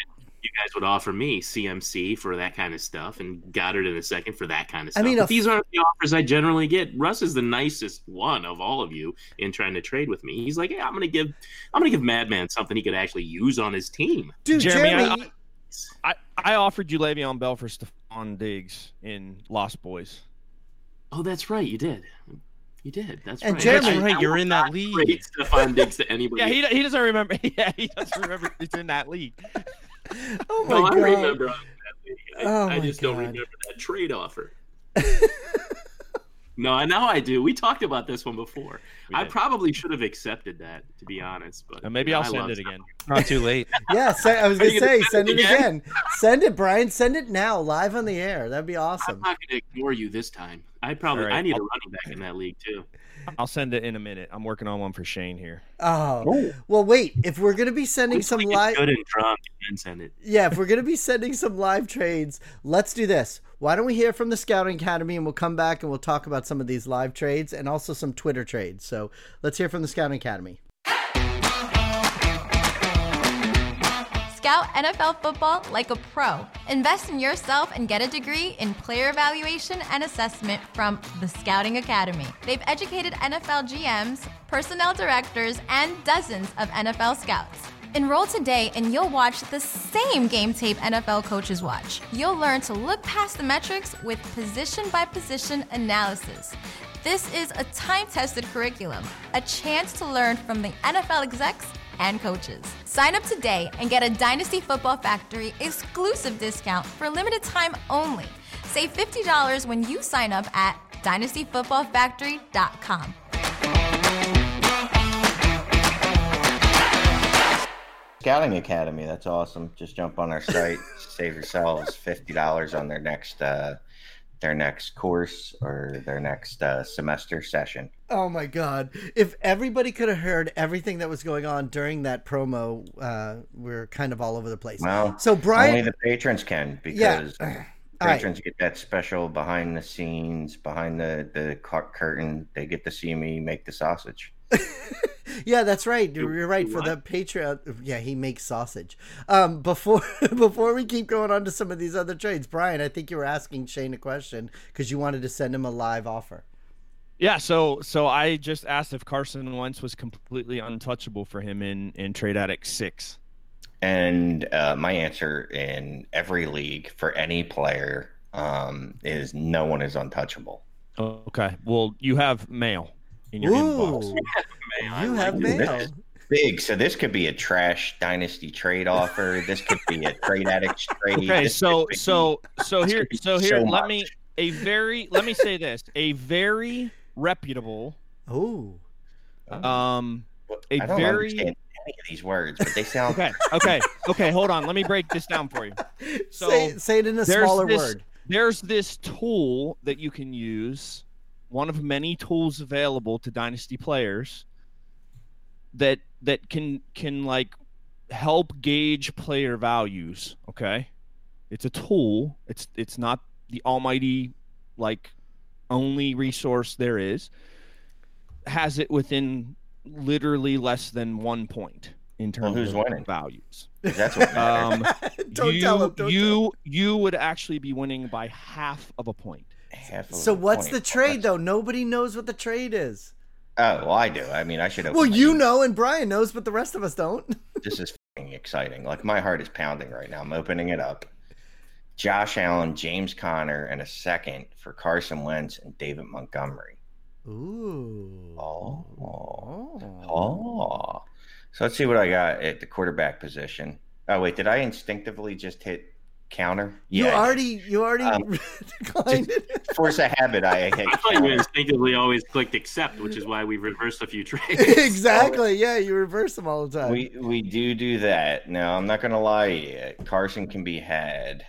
you guys would offer me CMC for that kind of stuff, and Goedert in a second for that kind of stuff. I mean, But a- these aren't the offers I generally get. Russ is the nicest one of all of you in trying to trade with me. He's like, "Yeah, I'm gonna give, I'm gonna give Madman something he could actually use on his team." Dude, Jeremy, Jeremy, I- I, I offered you Le'Veon Bell for Stefon Diggs in Lost Boys. Oh, that's right, you did. You did. That's And right. Jeremy- That's right, you're in that league. Stefon Diggs to anybody. [LAUGHS] Yeah, he, he doesn't remember. [LAUGHS] Yeah, he doesn't remember he's in that league. [LAUGHS] oh my No, I remember. I, Oh I my just don't remember that trade offer. [LAUGHS] no, I now I do. We talked about this one before. I probably should have accepted that, to be honest. But And maybe yeah, I'll I send it again. not too late. [LAUGHS] Yeah, se- I was gonna say, gonna send send it it again. Send it, Brian. Send it now, live on the air. That'd be awesome. I'm not going to ignore you this time. I probably All right, I need I'll- a running back in that league too. [LAUGHS] I'll send it in a minute. I'm working on one for Shane here. Oh, well, wait. If we're gonna be sending some Like live, good and drunk and send it. yeah, if we're gonna be sending some live trades, let's do this. Why don't we hear from the Scouting Academy and we'll come back and we'll talk about some of these live trades and also some Twitter trades. So let's hear from the Scouting Academy. Scout NFL football like a pro. Invest in yourself and get a degree in player evaluation and assessment from the Scouting Academy. They've educated NFL GMs, personnel directors, and dozens of NFL scouts. Enroll today and you'll watch the same game tape NFL coaches watch. You'll learn to look past the metrics with position by position analysis. This is a time tested curriculum, a chance to learn from the NFL execs and coaches. Sign up today and get a Dynasty Football Factory exclusive discount for limited time only. Save $50 when you sign up at dynastyfootballfactory.com. Scouting Academy, that's awesome. Just jump on our site, [LAUGHS] save yourselves fifty dollars on their next uh, their next course or their next uh, semester session. Oh my god! If everybody could have heard everything that was going on during that promo, uh, we're kind of all over the place. Well, So Brian, only the patrons can because [SIGHS] right. patrons get that special behind the scenes, behind the the curtain. They get to see me make the sausage. Yeah, that's right. You're, you're right. For the Patreon, yeah, he makes sausage. Um, before [LAUGHS] before we keep going on to some of these other trades, Brian, I think you were asking Shane a question because you wanted to send him a live offer. Yeah, so so I just asked if Carson Wentz was completely untouchable for him in in Trade Addict six. And uh, my answer in every league for any player um, is no one is untouchable. Okay, well you have mail in your inbox. Ooh, [LAUGHS] Man, I you have it. mail. Big. So this could be a trash dynasty trade offer. This could be a trade addict [LAUGHS] trade. Okay, This so be- so so here so here so let much. me a very let me say this a very reputable Ooh, um a I don't very- understand any of these words, but they sound okay okay okay hold on let me break this down for you. [LAUGHS] So, say say it in a smaller this- word. There's this tool that you can use, one of many tools available to dynasty players that that can can like help gauge player values, okay? It's a tool. It's it's not the almighty like only resource there is. Has it within literally less than 1 point in Well, terms who's of winning? values. 'cause that's what. Um [LAUGHS] don't you, tell him. Don't you you would actually be winning by half of a point. Half of. So what's the trade though? Nobody knows what the trade is. Oh, well, I do. I mean, I should have. Well, you know, and Brian knows, but the rest of us don't. [LAUGHS] This is fing exciting. Like my heart is pounding right now. I'm opening it up. Josh Allen, James Conner, and a second for Carson Wentz and David Montgomery. Ooh. Oh. Oh. Oh. So let's see what I got at the quarterback position. Oh wait, did I instinctively just hit counter. Yeah, you already you already um, [LAUGHS] declined it. [LAUGHS] Force a habit. I hate. I thought you instinctively always clicked accept, which is why we've reversed a few [LAUGHS] trades. exactly. Yeah, you reverse them all the time. We we do do that. Now I'm not gonna lie. Carson can be had.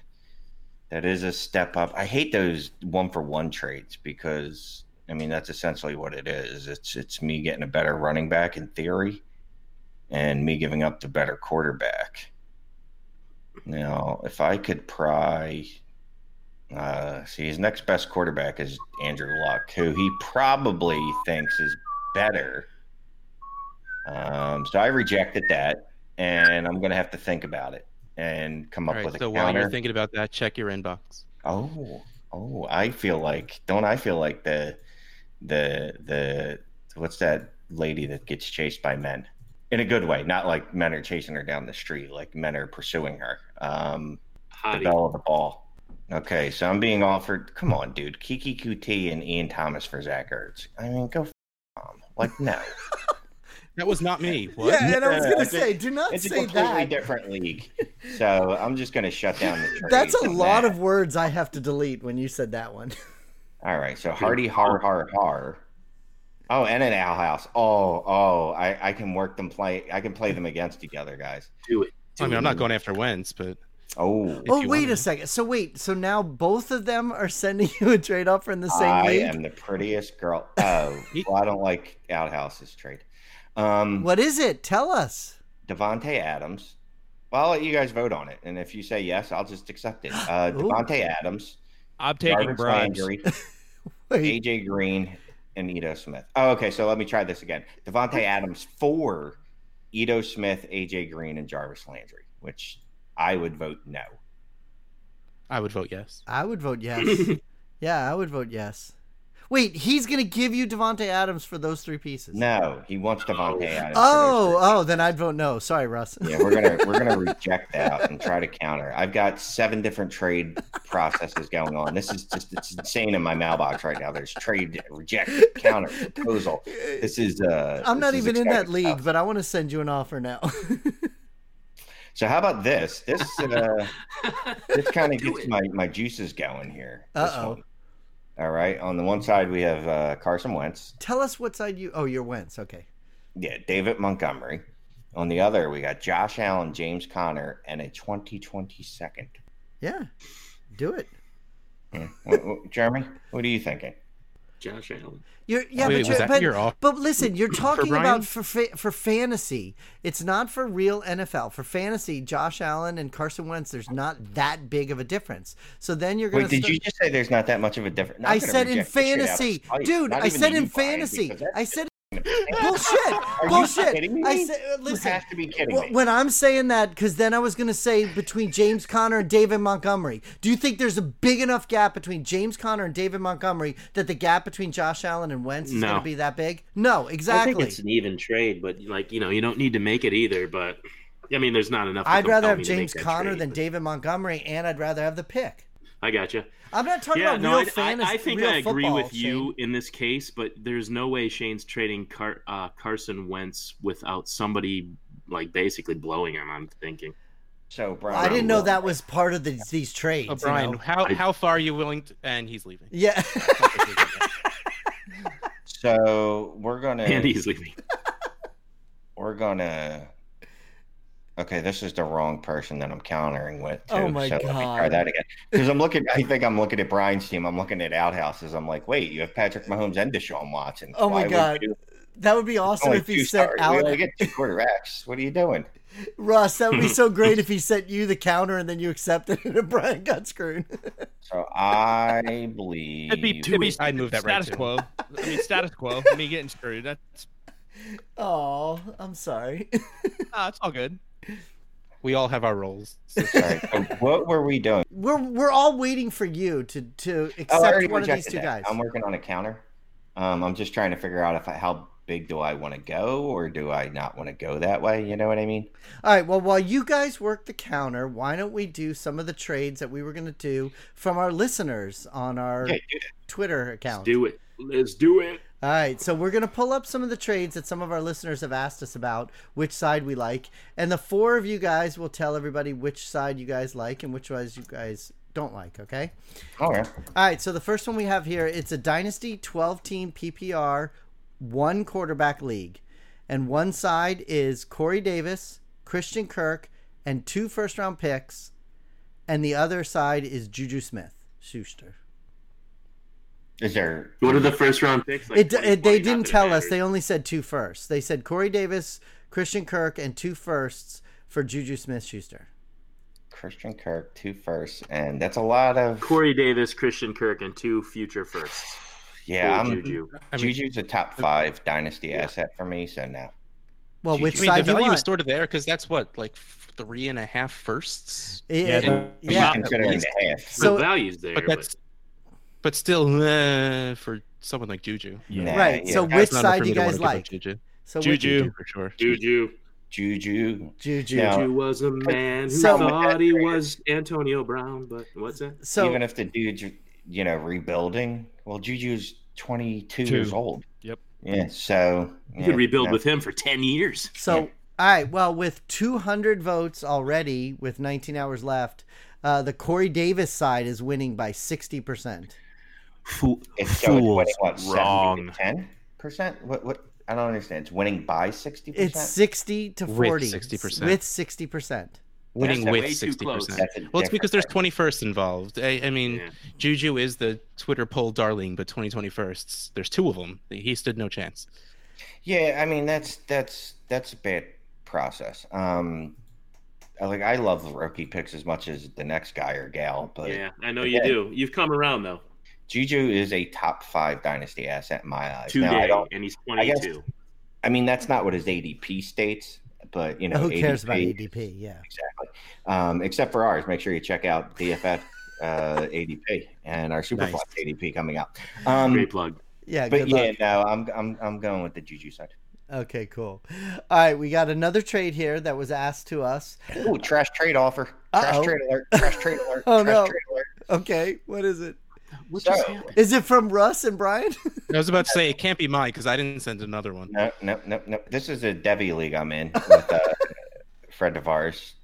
That is a step up. I hate those one for one trades because I mean that's essentially what it is. It's it's me getting a better running back in theory, and me giving up the better quarterback now, if I could pry, uh, see, his next best quarterback is Andrew Luck, who he probably thinks is better. Um, so I rejected that, and I'm going to have to think about it and come up right, with a so counter. while you're thinking about that, check your inbox. Oh, oh, I feel like don't I feel like the the the what's that lady that gets chased by men? In a good way, not like men are chasing her down the street, like men are pursuing her. Um, the bell of the ball. Okay, so I'm being offered. Come on, dude, Keke Coutee and Ian Thomas for Zach Ertz. I mean, go, f- like no. [LAUGHS] that was not me. What? Yeah, and I was gonna say, do not it's say a completely that. different league. So I'm just gonna shut down the. Trade That's a lot that. of words I have to delete when you said that one. [LAUGHS] All right, so Hardy har har har Oh, and an owl house. Oh, oh, I, I can work them play. I can play them against each other, guys. Do it. Do I mean, it. I'm not going after Wentz, but oh, oh, wait a second. So wait, so now both of them are sending [LAUGHS] you a trade offer in the same I league. I am the prettiest girl. Oh, [LAUGHS] well, I don't like outhouses trade. Um, what is it? Tell us. Davante Adams. Well, I'll let you guys vote on it, and if you say yes, I'll just accept it. [GASPS] Uh, Davante Adams. I'm taking bribes. [LAUGHS] AJ Green and Ito Smith. Oh, okay. So let me try this again. Davante Adams for Ito Smith, AJ Green, and Jarvis Landry, which I would vote no. I would vote yes. I would vote yes. [LAUGHS] yeah, I would vote yes. Wait, he's going to give you Davante Adams for those three pieces? No, he wants Davante Adams. Oh, oh, then I'd vote no. Sorry, Russ. yeah, we're gonna we're gonna [LAUGHS] reject that and try to counter. I've got seven different trade processes going on. This is just it's insane in my mailbox right now. There's trade, reject, counter, proposal. This is. uh I'm not even in that league, stuff. but I want to send you an offer now. So how about this? This uh, [LAUGHS] this kind of gets my, my juices going here. Uh oh. All right. On the one side, we have uh, Carson Wentz. Tell us what side you. Oh, you're Wentz. Okay. Yeah, David Montgomery. On the other, we got Josh Allen, James Conner, and a 2020 second. Yeah, do it. Yeah. what, what, Jeremy, what are you thinking? Josh Allen. You're yeah, Wait, but, you're, but, but, listen, you're [LAUGHS] talking for about for fa- for fantasy. It's not for real NFL. For fantasy, Josh Allen and Carson Wentz, there's not that big of a difference. So then you're going to. Wait, did you just say there's not that much of a difference? I said in fantasy, dude. I said in fantasy. I said [LAUGHS] Bullshit! Bullshit! I said, uh, listen. You have to be kidding me. When I'm saying that, because then I was going to say between James Conner and David Montgomery. Do you think there's a big enough gap between James Conner and David Montgomery that the gap between Josh Allen and Wentz is no. going to be that big? No, exactly. I think it's an even trade, but like you know, you don't need to make it either. But I mean, there's not enough. I'd rather have James Conner than but... David Montgomery, and I'd rather have the pick. I got you. I'm not talking yeah, about no, real I, fantasy. I, I think I agree football, with you in this case, but there's no way Shane's trading Car- uh, Carson Wentz without somebody like basically blowing him. I'm thinking. So Brian, I didn't know that was part of the, these trades. Oh, Brian, you know? how how far are you willing? to... And he's leaving. Yeah. so we're gonna. And he's leaving. We're gonna okay, this is the wrong person that I'm countering with. Oh too. Oh my so god! Let me try that again. Because I'm looking. I think I'm looking at Brian's team. I'm looking at outhouses. I'm like, wait, you have Patrick Mahomes and Deshaun Watson. Oh my Why god! Would that would be awesome if he sent out. We get two quarterbacks. What are you doing? [LAUGHS] Russ, that would be so [LAUGHS] great if he sent you the counter and then you accepted it and [LAUGHS] Brian got screwed. so I believe it'd be, it'd be I'd move that status right quo. I mean status quo. Me getting screwed. That's Oh, I'm sorry. oh, it's all good. We all have our roles. [LAUGHS] Sorry. what were we doing? We're we're all waiting for you to to oh, accept oh, one of these two that. guys. I'm working on a counter. Um, I'm just trying to figure out if I, how big do I want to go or do I not want to go that way? You know what I mean? All right. Well, while you guys work the counter, why don't we do some of the trades that we were going to do from our listeners on our Twitter account? Let's do it. Let's do it. All right, so we're gonna pull up some of the trades that some of our listeners have asked us about, which side we like, and the four of you guys will tell everybody which side you guys like and which ones you guys don't like. Okay. Okay. All right, so the first one we have here, it's a dynasty 12 team PPR, one quarterback league. And one side is Corey Davis, Christian Kirk, and two first round picks. And the other side is Juju Smith Schuster. Is there? What are the first round picks? Like It, it, they didn't that it tell us. They only said two firsts. They said Corey Davis, Christian Kirk, and two firsts for Juju Smith Schuster. Christian Kirk, two firsts, and that's a lot of. Corey Davis, Christian Kirk, and two future firsts. [SIGHS] Yeah, I'm, Juju. I mean, Juju's a top five dynasty asset for me, so now. Well, Juju. which I mean, the side you value want? is sort of there because that's what like three and a half firsts. Yeah, Yeah, yeah. considering least- the half. So- the value's there. But that's but still uh, for someone like Juju. Nah, Right. yeah. So It's which not side do you me to wanna guys like? Juju. So Juju. which- for sure. Juju. Juju. Juju. Yeah. Juju was a man who So- thought he was Antonio Brown, but what's that? So Even if the dude's, you know, rebuilding, well, Juju's 22 Two. years old. Yep. Yeah, so. You yeah, could rebuild no. with him for ten years. So, Yeah. all right. Well, with 200 votes already, with 19 hours left, uh, the Corey Davis side is winning by 60%. Fool, It's so it's winning, what, 10 percent? What? What? I don't understand. It's winning by sixty It's 60 to 40. 60%. With 60%. Winning That's with sixty percent. Well, it's because there's 21st involved. I, I mean, Yeah. Juju is the Twitter poll darling, but 2021st, there's two of them. He stood no chance. Yeah, I mean that's that's that's a bad process. Um, I- like I love rookie picks as much as the next guy or gal, but Yeah, I know you do. You've come around though. Juju is a top five dynasty asset in my eyes. Today, Now, I don't. and he's I guess- 22. I mean, that's not what his ADP states, but you know, Who cares about ADP ADP? Yeah. Exactly. Um, except for ours. Make sure you check out DFF uh, ADP and our Superflex Nice. ADP coming out. Um, Great plug. Yeah. but Good yeah, luck. no, I'm I'm I'm going with the Juju side. Okay, cool. All right. We got another trade here that was asked to us. Ooh, trash trade offer. Uh-oh. Trash trade alert. Trash trade alert. [LAUGHS] Oh, trash no. trade alert. Okay. What is it? What So- just happened? Is it from Russ and Brian? [LAUGHS] I was about to say it can't be mine because I didn't send another one. No, no, no, no. This is a Devy league I'm in with uh, a [LAUGHS] friend of ours.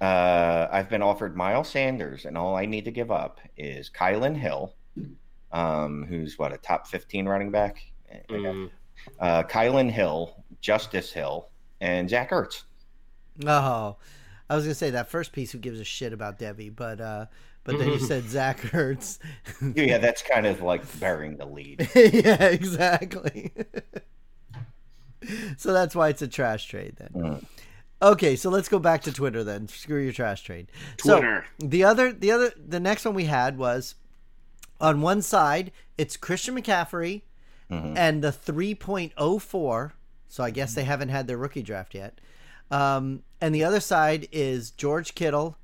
Uh, I've been offered Miles Sanders, and all I need to give up is Kylin Hill, um, who's what a top 15 running back. Mm, Uh, Kylin Hill, Justice Hill, and Zach Ertz. Oh, I was gonna say that first piece. Who gives a shit about Debbie? But uh, but then you said [LAUGHS] Zach Ertz. Yeah, that's kind of like [LAUGHS] burying the lead. yeah, exactly. [LAUGHS] so that's why it's a trash trade then. Mm. Okay, so let's go back to Twitter then. Screw your trash trade. Twitter. So the other, the other, the next one we had was on one side it's Christian McCaffrey Mhm. and the 3.04. So I guess they haven't had their rookie draft yet. Um, and the other side is George Kittle,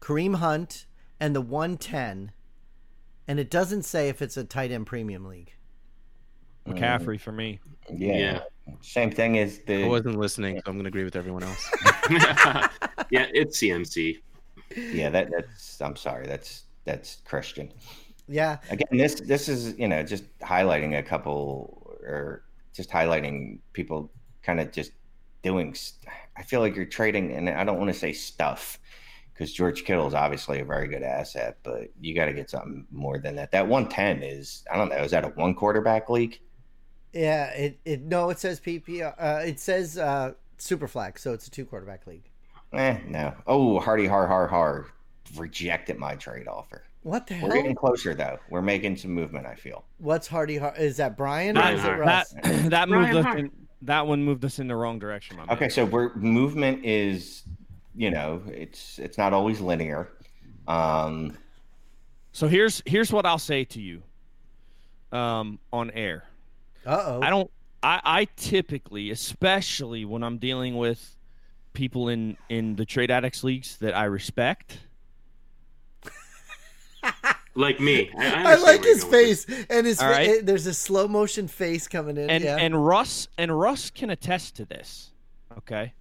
Kareem Hunt, and the 110. And it doesn't say if it's a tight end premium league. McCaffrey for me. Yeah. Yeah. Same thing as the. I wasn't listening, so I'm going to agree with everyone else. [LAUGHS] [LAUGHS] yeah, it's CMC. Yeah, that, that's. I'm sorry. That's that's Christian. Yeah. again this this is you know just highlighting a couple or just highlighting people kind of just doing st- i feel like you're trading and i don't want to say stuff because george kittle is obviously a very good asset but you got to get something more than that that 110 is i don't know is that a one quarterback league Yeah, it, it no, it says PPR. Uh, it says uh, Superflex, so it's a two quarterback league. eh no oh hardy har har har rejected my trade offer What the hell we're getting closer though we're making some movement i feel What's Hardy? Har- Is that Brian or Brian is it Russ? That [CLEARS THROAT] that Brian moved us Hart. in, that one moved us in the wrong direction, my man. Okay, so we're movement is, you know, it's it's not always linear. Um, So here's here's what I'll say to you. Um, on air, Uh oh. I don't. I I typically, especially when I'm dealing with people in in the trade addicts leagues that I respect. [LAUGHS] Like me. I, I I like his face and his. All right. it- there's a slow motion face coming in. and yeah. and Russ and Russ can attest to this. Okay,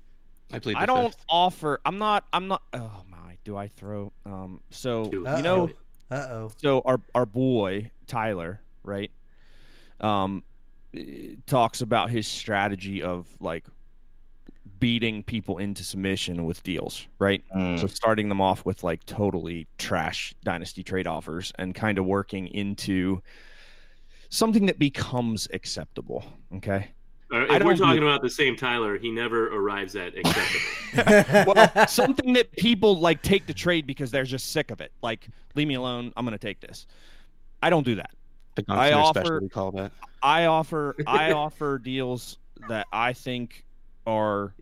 I plead the I don't fifth. offer. I'm not. I'm not. Oh my! Do I throw? Um. So Do it. you know. Uh oh. So our our boy Tyler, right? Um, talks about his strategy of like beating people into submission with deals, right? Mm. So starting them off with like totally trash dynasty trade offers and kind of working into something that becomes acceptable. Okay. Uh, if we're talking about the same Tyler, he never arrives at acceptable. [LAUGHS] well, something that people like take the trade because they're just sick of it. Like, leave me alone. I'm going to take this. I don't do that. I offer, call that. I offer, I [LAUGHS] offer deals that I think are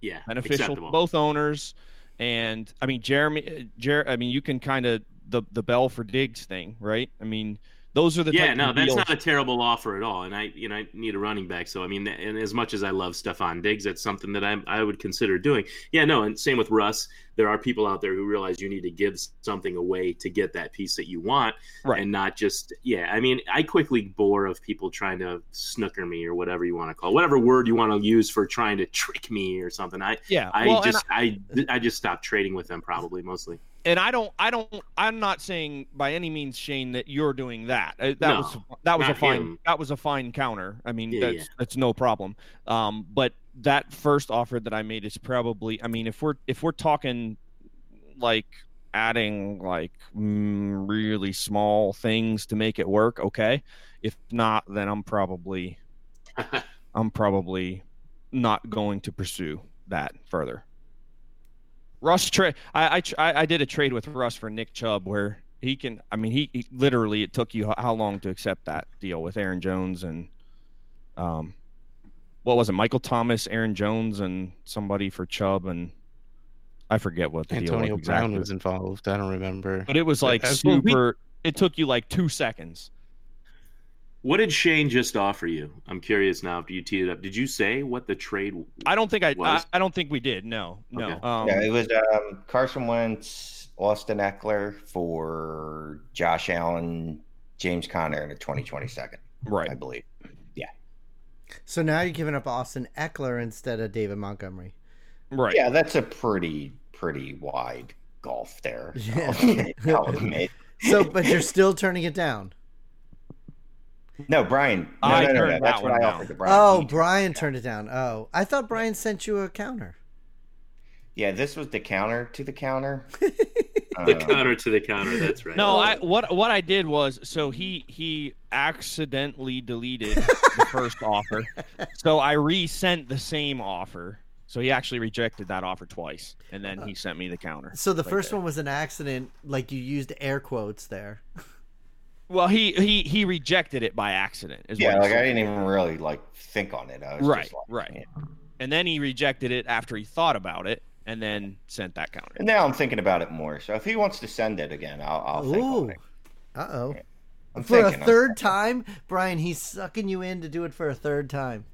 yeah beneficial acceptable. to both owners. And I mean, Jeremy, Jer- I mean, you can kind of the the Bell for Diggs thing, right? I mean, those are the yeah. No, that's not a terrible offer at all. And I, you know, I need a running back. So I mean, and as much as I love Stefon Diggs, that's something that I I would consider doing. Yeah, no, and same with Russ. There are people out there who realize you need to give something away to get that piece that you want, right. and not just yeah. I mean, I quickly bore of people trying to snooker me or whatever you want to call it, whatever word you want to use for trying to trick me or something. I yeah. I well, just I, I I just stopped trading with them probably mostly and I don't, I don't, I'm not saying by any means, Shane, that you're doing that. Uh, that no, was that was a fine him. that was a fine counter. I mean, yeah, that's yeah. that's no problem. Um, but that first offer that I made is probably, I mean, if we're if we're talking like adding like mm, really small things to make it work, okay. If not, then I'm probably, [LAUGHS] I'm probably not going to pursue that further. Russ trade. I, I I did a trade with Russ for Nick Chubb where he can. I mean, he, he, literally it took you how long to accept that deal with Aaron Jones and um, what was it? Michael Thomas, Aaron Jones, and somebody for Chubb and I forget what the Antonio deal was exactly. Brown was involved. I don't remember. But it was like super. It took you like two seconds. What did Shane just offer you? I'm curious now. After you teed it up, did you say what the trade? I don't think I. Was? I, I don't think we did. No, no. Okay. Um, yeah, it was um, Carson Wentz, Austin Ekeler for Josh Allen, James Conner in the 2022nd. Right, I believe. Yeah. So now you're giving up Austin Ekeler instead of David Montgomery. Right. Yeah, that's a pretty pretty wide gulf there. [LAUGHS] Yeah. so, but you're still turning it down. No, Brian. No, I no, no, no. That's what I offered to Brian. Oh, Brian turned it down. Oh, I thought Brian sent you a counter. Yeah, this was the counter to the counter. [LAUGHS] the um, counter to the counter. That's right. No, I what what I did was so he he accidentally deleted the [LAUGHS] first offer, so I resent the same offer. So he actually rejected that offer twice, and then he sent me the counter. So the right first there. one was an accident, like you used air quotes there. [LAUGHS] Well, he he he rejected it by accident. yeah, like I didn't even really like think on it. right, like, right. Yeah. And then he rejected it after he thought about it, and then sent that counter. And now I'm thinking about it more. So if he wants to send it again, I'll, I'll think on it. Uh oh. Yeah. For a third time, Brian, he's sucking you in to do it for a third time.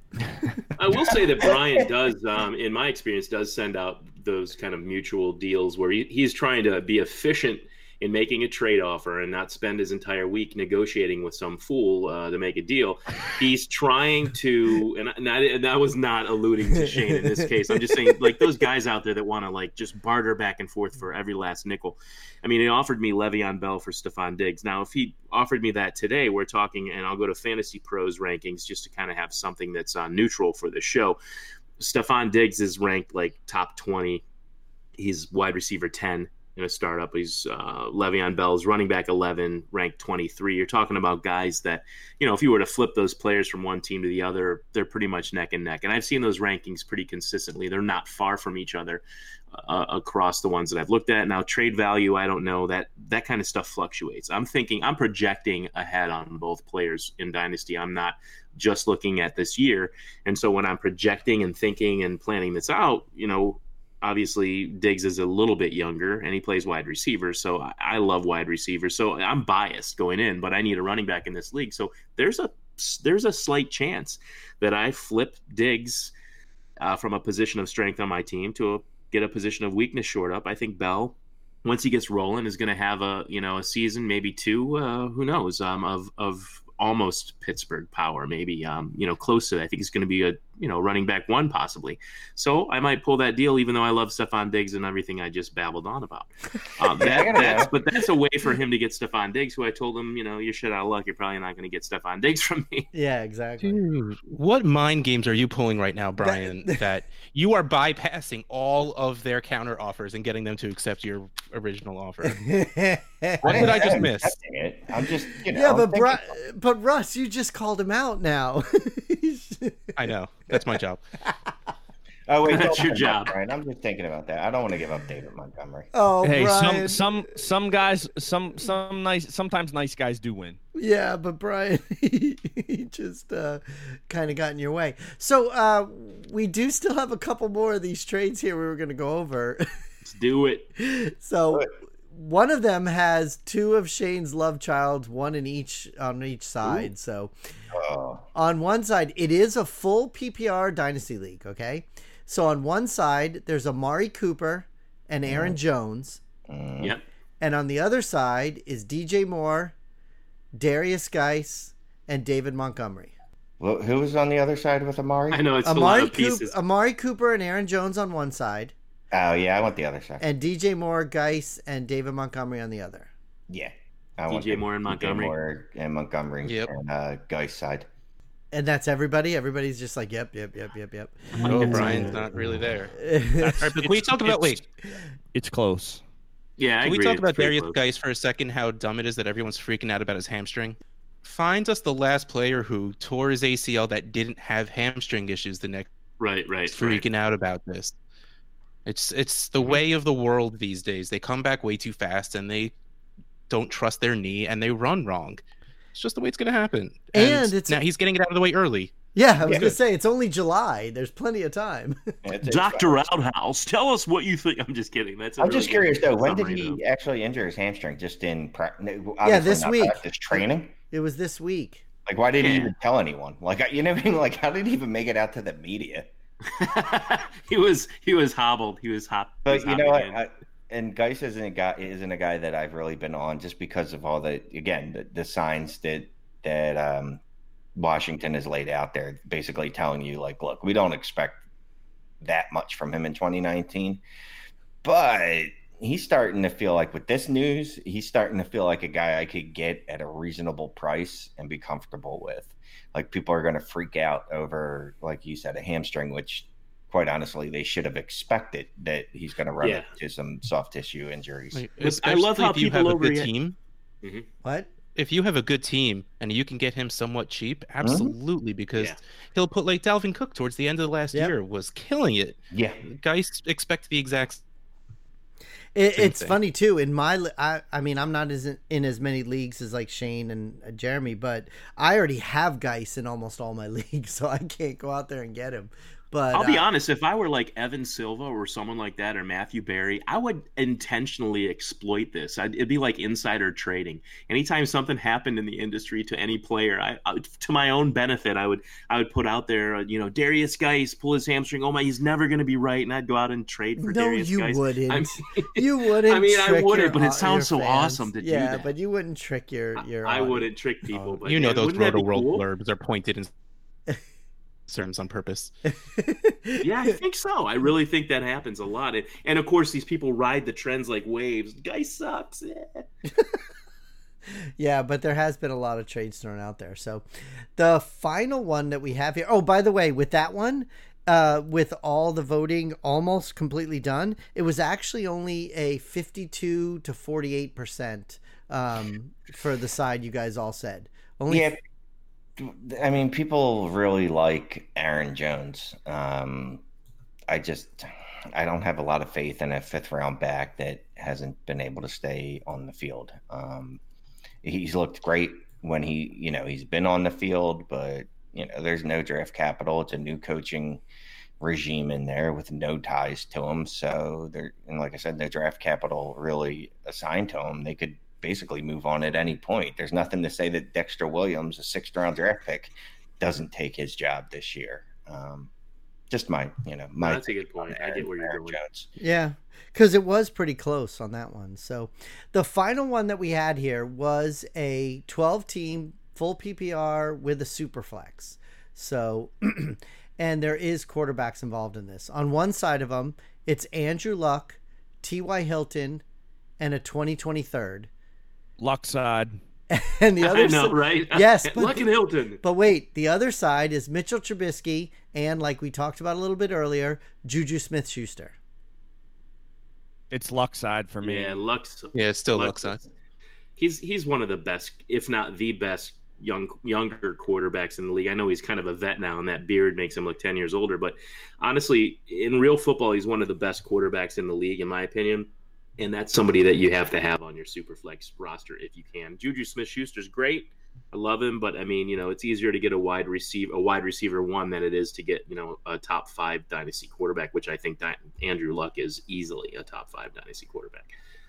I will say that Brian does, um, in my experience, does send out those kind of mutual deals where he, he's trying to be efficient in making a trade offer and not spend his entire week negotiating with some fool uh, to make a deal. He's trying to, and, I, and was not alluding to Shane in this case. I'm just saying, like those guys out there that want to like just barter back and forth for every last nickel. I mean, he offered me Le'Veon Bell for Stefon Diggs. Now, if he offered me that today, we're talking, and I'll go to FantasyPros rankings just to kind of have something that's uh, neutral for the show. Stefon Diggs is ranked like top 20. He's wide receiver 10 in a startup. He's uh, Le'Veon Bell's running back 11, ranked 23. You're talking about guys that, you know, if you were to flip those players from one team to the other, they're pretty much neck and neck. And I've seen those rankings pretty consistently. They're not far from each other uh, across the ones that I've looked at. Now, trade value, I don't know that that kind of stuff fluctuates. I'm thinking, I'm projecting ahead on both players in Dynasty. I'm not just looking at this year. And so when I'm projecting and thinking and planning this out, you know, obviously Diggs is a little bit younger and he plays wide receiver. So I, love wide receivers. So I'm biased going in, but I need a running back in this league. So there's a there's a slight chance that I flip Diggs uh, from a position of strength on my team to a, get a position of weakness short up. I think Bell, once he gets rolling, is going to have a you know a season, maybe two, uh, who knows, um, of of almost Pittsburgh power, maybe um, you know close to. That. I think he's going to be a you know, running back one possibly. So I might pull that deal, even though I love Stefon Diggs and everything I just babbled on about. Um, [LAUGHS] that, that's, but that's a way for him to get Stefon Diggs, who I told him, you know, you're shit out of luck. You're probably not going to get Stefon Diggs from me. [LAUGHS] Yeah, exactly. Dude, what mind games are you pulling right now, Brian? That, [LAUGHS] that you are bypassing all of their counter offers and getting them to accept your original offer. what did I just miss? I'm just, you know, yeah, but Bru- but Russ, you just called him out now. I know. That's my job. [LAUGHS] Oh wait, that's your job, Brian. I'm just thinking about that. I don't want to give up David Montgomery. Oh, hey, Brian. some some some guys, some some nice, sometimes nice guys do win. Yeah, but Brian, [LAUGHS] he, he just uh, kind of got in your way. So uh, we do still have a couple more of these trades here. We were going to go over. Let's do it. [LAUGHS] So one of them has two of Shane's love childs, one in each on each side. Ooh. So oh. on one side, it is a full PPR dynasty league. Okay. So on one side, there's Amari Cooper and Aaron mm. Jones. Mm. Yep. And on the other side is DJ Moore, Derrius Guice, and David Montgomery. Well, who was on the other side with Amari? I know it's Amari, a lot of pieces. Amari Cooper and Aaron Jones on one side. Oh yeah, I want the other side. And DJ Moore, Guice, and David Montgomery on the other. Yeah. I DJ Moore and Montgomery. Moore and Montgomery. Yep. And uh, Guice side. And that's everybody. Everybody's just like, yep, yep, yep, yep, yep. Oh, Brian's not really there. [LAUGHS] Right, but can we talk about wait? It's close. Yeah, I can agree. we talk it's about Derrius close. Guice for a second? How dumb it is that everyone's freaking out about his hamstring. Finds us the last player who tore his ACL that didn't have hamstring issues. The next right, right, freaking right. out about this. It's it's the mm-hmm. way of the world these days. They come back way too fast and they don't trust their knee and they run wrong. It's just the way it's going to happen. And, and it's now he's getting it out of the way early. Yeah, I was Yeah. gonna say it's only July. There's plenty of time. [LAUGHS] It's- it's- Doctor Outhouse, tell us what you think. I'm just kidding. That's. i I'm just curious though. When did he actually injure his hamstring? Just in pra- no, Yeah, this not week. Practice training. it was this week. Like, why didn't he even tell anyone? Like, you know, what I mean? like, how did he even make it out to the media? [LAUGHS] he was he was hobbled. He was hop. he was But you know? I, and Guice isn't a guy isn't a guy that I've really been on just because of all the again the, the signs that that um, Washington has laid out there, basically telling you like, look, we don't expect that much from him in 2019, but he's starting to feel like with this news, he's starting to feel like a guy I could get at a reasonable price and be comfortable with. Like people are going to freak out over, like you said, a hamstring, which quite honestly, they should have expected that he's going to run Yeah. into some soft tissue injuries. Like, I love how if you people have a over good here- team. Mm-hmm. What? If you have a good team and you can get him somewhat cheap, mm-hmm. absolutely, because Yeah. he'll put like Dalvin Cook towards the end of the last Yep. year was killing it. Yeah, Guys expect the exact It, it's thing. funny too. In my, I, I mean, I'm not as in, in as many leagues as like Shane and uh, Jeremy, but I already have Guice in almost all my [LAUGHS] leagues, so I can't go out there and get him. But I'll be uh, honest. If I were like Evan Silva or someone like that, or Matthew Berry, I would intentionally exploit this. I'd, it'd be like insider trading. Anytime something happened in the industry to any player, I, I to my own benefit, I would I would put out there, uh, you know, Derrius Guice pull his hamstring. Oh my, he's never going to be right, and I'd go out and trade for no, Derrius you Guice. wouldn't. [LAUGHS] [LAUGHS] I mean, you wouldn't. I mean, I wouldn't, but it sounds so fans. awesome to do yeah, that. but you wouldn't trick your your. I audience. wouldn't trick people, Oh. but you know man, those wouldn't Rotoworld cool? blurbs are pointed in terms on purpose. [LAUGHS] Yeah, I think so. I really think that happens a lot. And, and of course, these people ride the trends like waves. Guy sucks. eh. [LAUGHS] Yeah, but there has been a lot of trades thrown out there. So the final one that we have here. Oh, by the way, with that one, uh, with all the voting almost completely done, it was actually only a 52 to 48 percent um, for the side you guys all said. Only yeah. I mean, people really like Aaron Jones. Um, I just, I don't have a lot of faith in a fifth round back that hasn't been able to stay on the field. Um, he's looked great when he, you know, he's been on the field, but you know, there's no draft capital. It's a new coaching regime in there with no ties to him. So there, and like I said, no draft capital really assigned to him. They could basically move on at any point. There's nothing to say that Dexter Williams, a sixth round draft pick, doesn't take his job this year. Um, just my, you know, my. That's a good point. I get where you're going. Yeah, because it was pretty close on that one. So, the final one that we had here was a 12 team full PPR with a super flex. So, [CLEARS THROAT] and there is quarterbacks involved in this. On one side of them, it's Andrew Luck, T.Y. Hilton, and a 2023rd. 20, Luck side. [LAUGHS] and the other I know, side, right? [LAUGHS] Yes, but, Luck and Hilton. But wait, the other side is Mitchell Trubisky and, like we talked about a little bit earlier, Juju Smith Schuster. It's luck side for me. Yeah, luck. Yeah, it's still luck side. He's he's one of the best, if not the best, young younger quarterbacks in the league. I know he's kind of a vet now, and that beard makes him look ten years older. But honestly, in real football, he's one of the best quarterbacks in the league, in my opinion. And that's somebody that you have to have on your superflex roster if you can. Juju Smith Schuster's great. I love him, but I mean, you know, it's easier to get a wide receiver, a wide receiver one, than it is to get, you know, a top five dynasty quarterback, which I think that Andrew Luck is easily a top five dynasty quarterback.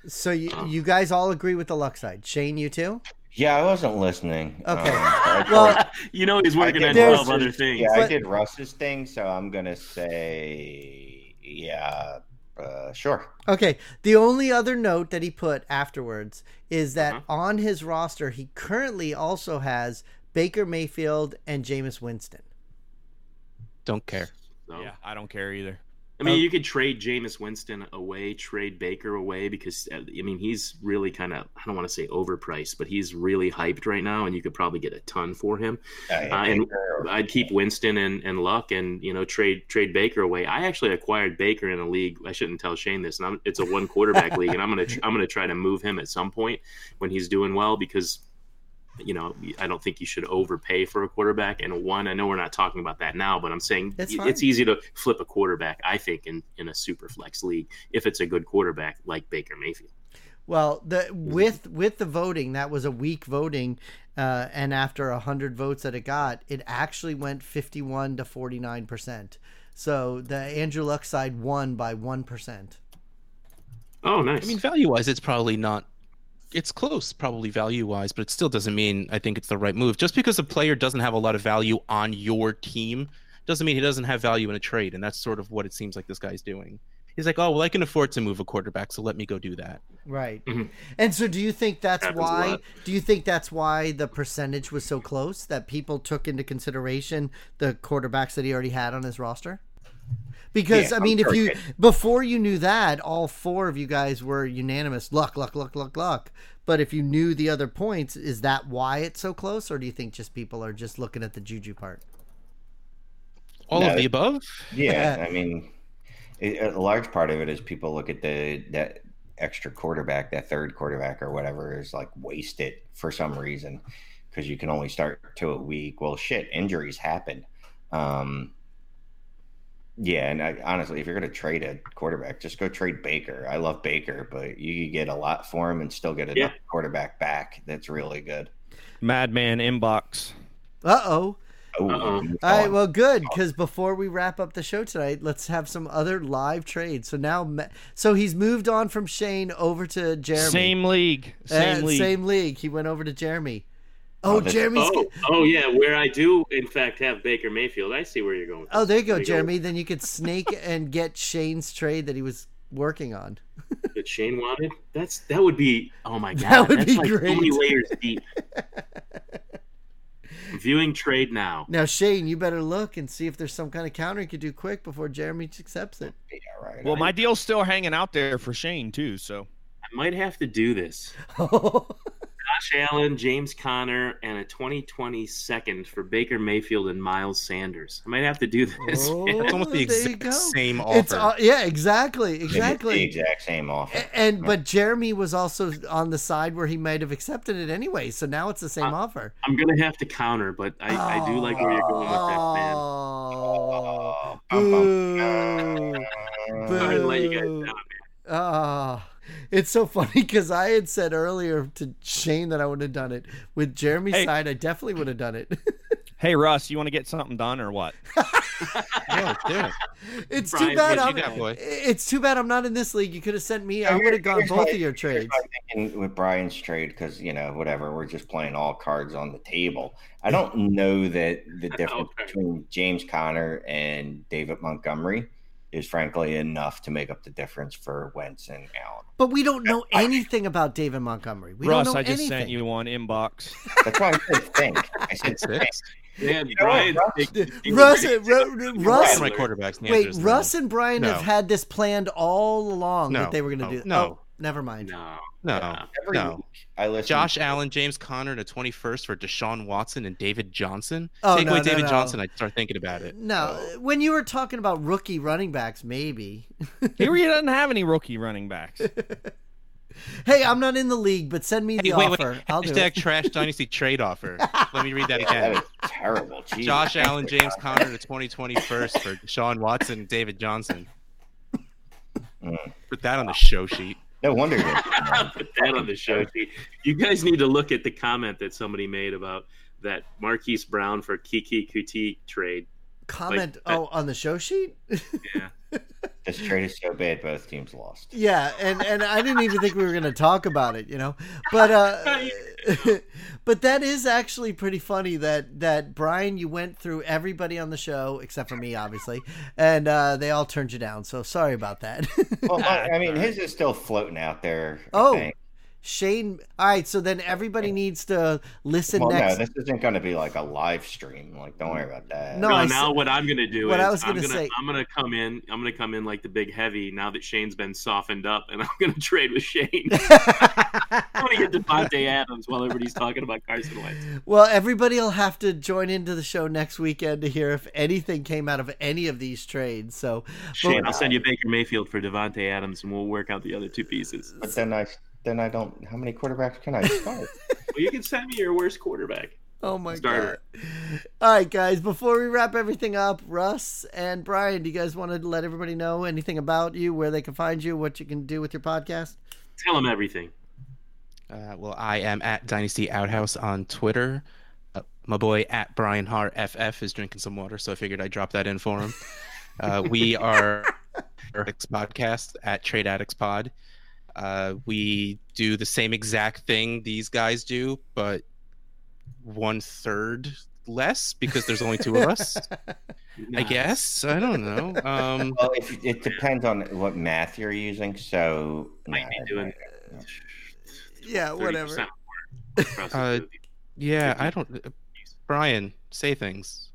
So you, Oh. you guys all agree with the luck side. Shane, you too? Yeah, I wasn't listening. Okay. Um, [LAUGHS] Well, you know, he's working on twelve other things. Yeah, I did Russ's thing, so I'm gonna say, yeah, uh, sure. Okay. The only other note that he put afterwards is that Uh-huh. on his roster, he currently also has Baker Mayfield and Jameis Winston. Don't care. So, Yeah, I don't care either. I mean, you could trade Jameis Winston away, trade Baker away because uh, I mean he's really kind of I don't want to say overpriced, but he's really hyped right now, and you could probably get a ton for him. Uh, Uh, and I'd keep Winston and, and Luck, and you know trade trade Baker away. I actually acquired Baker in a league. I shouldn't tell Shane this, and I'm, it's a one quarterback [LAUGHS] league, and I'm gonna I'm gonna try to move him at some point when he's doing well because you know I don't think you should overpay for a quarterback. And one, I know we're not talking about that now, but I'm saying That's it's easy to flip a quarterback. I think in in a super flex league if it's a good quarterback like Baker Mayfield. Well, the with with the voting, that was a weak voting, uh, and after a hundred votes that it got, it actually went fifty-one to forty-nine percent. So the Andrew Luck side won by one percent. Oh, nice. I mean, value wise, it's probably not. It's close, probably value wise, but it still doesn't mean I think it's the right move. Just because a player doesn't have a lot of value on your team doesn't mean he doesn't have value in a trade. And that's sort of what it seems like this guy's doing. He's like, oh, well, I can afford to move a quarterback, so let me go do that. Right. Mhm. And so, do you think that's Happens why? Do you think that's why the percentage was so close that people took into consideration the quarterbacks that he already had on his roster? Because Yeah, I mean, I'm if you before you knew that, all four of you guys were unanimous. Luck, luck, luck, luck, luck. But if you knew the other points, is that why it's so close, or do you think just people are just looking at the juju part? All No, of the above? Yeah, [LAUGHS] I mean, it, a large part of it is people look at the that extra quarterback, that third quarterback or whatever, is like wasted for some reason because you can only start to a week. Well, shit, injuries happen. Um, yeah, and I, honestly, if you're going to trade a quarterback, just go trade Baker. I love Baker, but you could get a lot for him and still get another Yeah. quarterback back that's really good. Madman inbox. Uh oh. Oh, Uh-oh. All right, well, good because before we wrap up the show tonight, let's have some other live trades. So now, so he's moved on from Shane over to Jeremy. Same league. Uh, Same league. Same league. He went over to Jeremy. Oh, Oh, that's- Jeremy's. Oh, oh yeah, where I do in fact have Baker Mayfield. I see where you're going. Oh, there you go, There Jeremy. Then you could snake [LAUGHS] and get Shane's trade that he was working on. [LAUGHS] That Shane wanted. That's that would be. Oh my god, That would that's be like great. so many layers deep. [LAUGHS] Viewing trade now. Now, Shane, you better look and see if there's some kind of counter you could do quick before Jeremy accepts it. Yeah, right. Well, my deal's still hanging out there for Shane too. So I might have to do this. Josh Allen, James Conner, and a 2020 second for Baker Mayfield and Miles Sanders. I might have to do this. Oh, It's almost the exact same offer. It's uh, yeah, exactly, exactly. the exact same offer. A- And but Jeremy was also on the side where he might have accepted it anyway, so now it's the same Uh, offer. I'm gonna have to counter, but I, I do like where you're going with that, man. Oh, Oh, bum, boo. bum. Sorry to let you guys down, man. Ah, it's so funny because I had said earlier to Shane that I would have done it. With Jeremy's Hey. side, I definitely would have done it. [LAUGHS] hey Russ, you want to get something done or what? [LAUGHS] yeah, do it. it's Brian, too bad. I'm, you got. It's too bad I'm not in this league. You could have sent me. I would have gone both my- of your trades. with Brian's trade because you know whatever we're just playing all cards on the table. I don't know that the [LAUGHS] difference Okay. between James Conner and David Montgomery is frankly enough to make up the difference for Wentz and Allen. But we don't know anything about David Montgomery. We Russ, don't know I just anything. sent you one inbox. [LAUGHS] That's why I said think. I said [LAUGHS] It's think. this. Man, Brian, Russ, Russ, uh, [LAUGHS] Russ my quarterbacks. Wait, Russ and Brian no. have had this planned all along no. that they were going to no. do. Oh, no, oh, never mind. No, no, yeah. Every no. Week I listen. Josh Allen, James Conner, the twenty first for Deshaun Watson and David Johnson. Oh, Take no, away no, David no. Johnson, I start thinking about it. No, when you were talking about rookie running backs, maybe. [LAUGHS] Here he doesn't have any rookie running backs. [LAUGHS] hey, I'm not in the league, but send me the wait, offer. wait. I'll do Hashtag it. trash [LAUGHS] dynasty trade offer. Let me read that That again. is terrible. Jesus. Josh Allen, James Conner, the 2020 first for Deshaun Watson, and David Johnson. Mm. Put that on the show sheet. No wonder. you- [LAUGHS] Put that on the show sheet. You guys need to look at the comment that somebody made about that Marquise Brown for Keke Coutee trade. Comment Like, oh on the show sheet. [LAUGHS] Yeah. [LAUGHS] this trade is so bad, both teams lost. Yeah, and and I didn't even think we were going to talk about it, you know. But uh [LAUGHS] but that is actually pretty funny that that Brian you went through everybody on the show except for me obviously, and uh they all turned you down. So sorry about that. [LAUGHS] Well, I, I mean, his is still floating out there. I Oh, think. Shane, all right, so then everybody needs to listen well, next no, this isn't going to be like a live stream. Like, don't worry about that. No, No, now said- what I'm gonna do what is I was I'm gonna gonna I'm gonna come in I'm gonna come in like the big heavy now that Shane's been softened up and [LAUGHS] I'm gonna trade with Shane. [LAUGHS] I'm gonna get Davante Adams while everybody's talking about Carson Wentz. Well, everybody will have to join into the show next weekend to hear if anything came out of any of these trades. So, Shane, I'll send you Baker Mayfield for Davante Adams and we'll work out the other two pieces. But then I, then I don't. How many quarterbacks can I start? [LAUGHS] Well, you can send me your worst quarterback. oh my Starter. god! All right, guys. Before we wrap everything up, Russ and Brian, do you guys want to let everybody know anything about you, where they can find you, what you can do with your podcast? Tell them everything. Uh, well, I am at Dynasty Outhouse on Twitter. Uh, my boy at Brian Harr FF is drinking some water, so I figured I'd drop that in for him. Uh, we are [LAUGHS] Addicts podcast at Trade Addicts Pod. Uh, we do the same exact thing these guys do, but one third less because there's only two of us. [LAUGHS] I guess I don't know. Um, [LAUGHS] well, if, it depends on what math you're using. So, Might be nah, doing Yeah, whatever. more across the [LAUGHS] Uh, yeah, I don't. Brian, say things.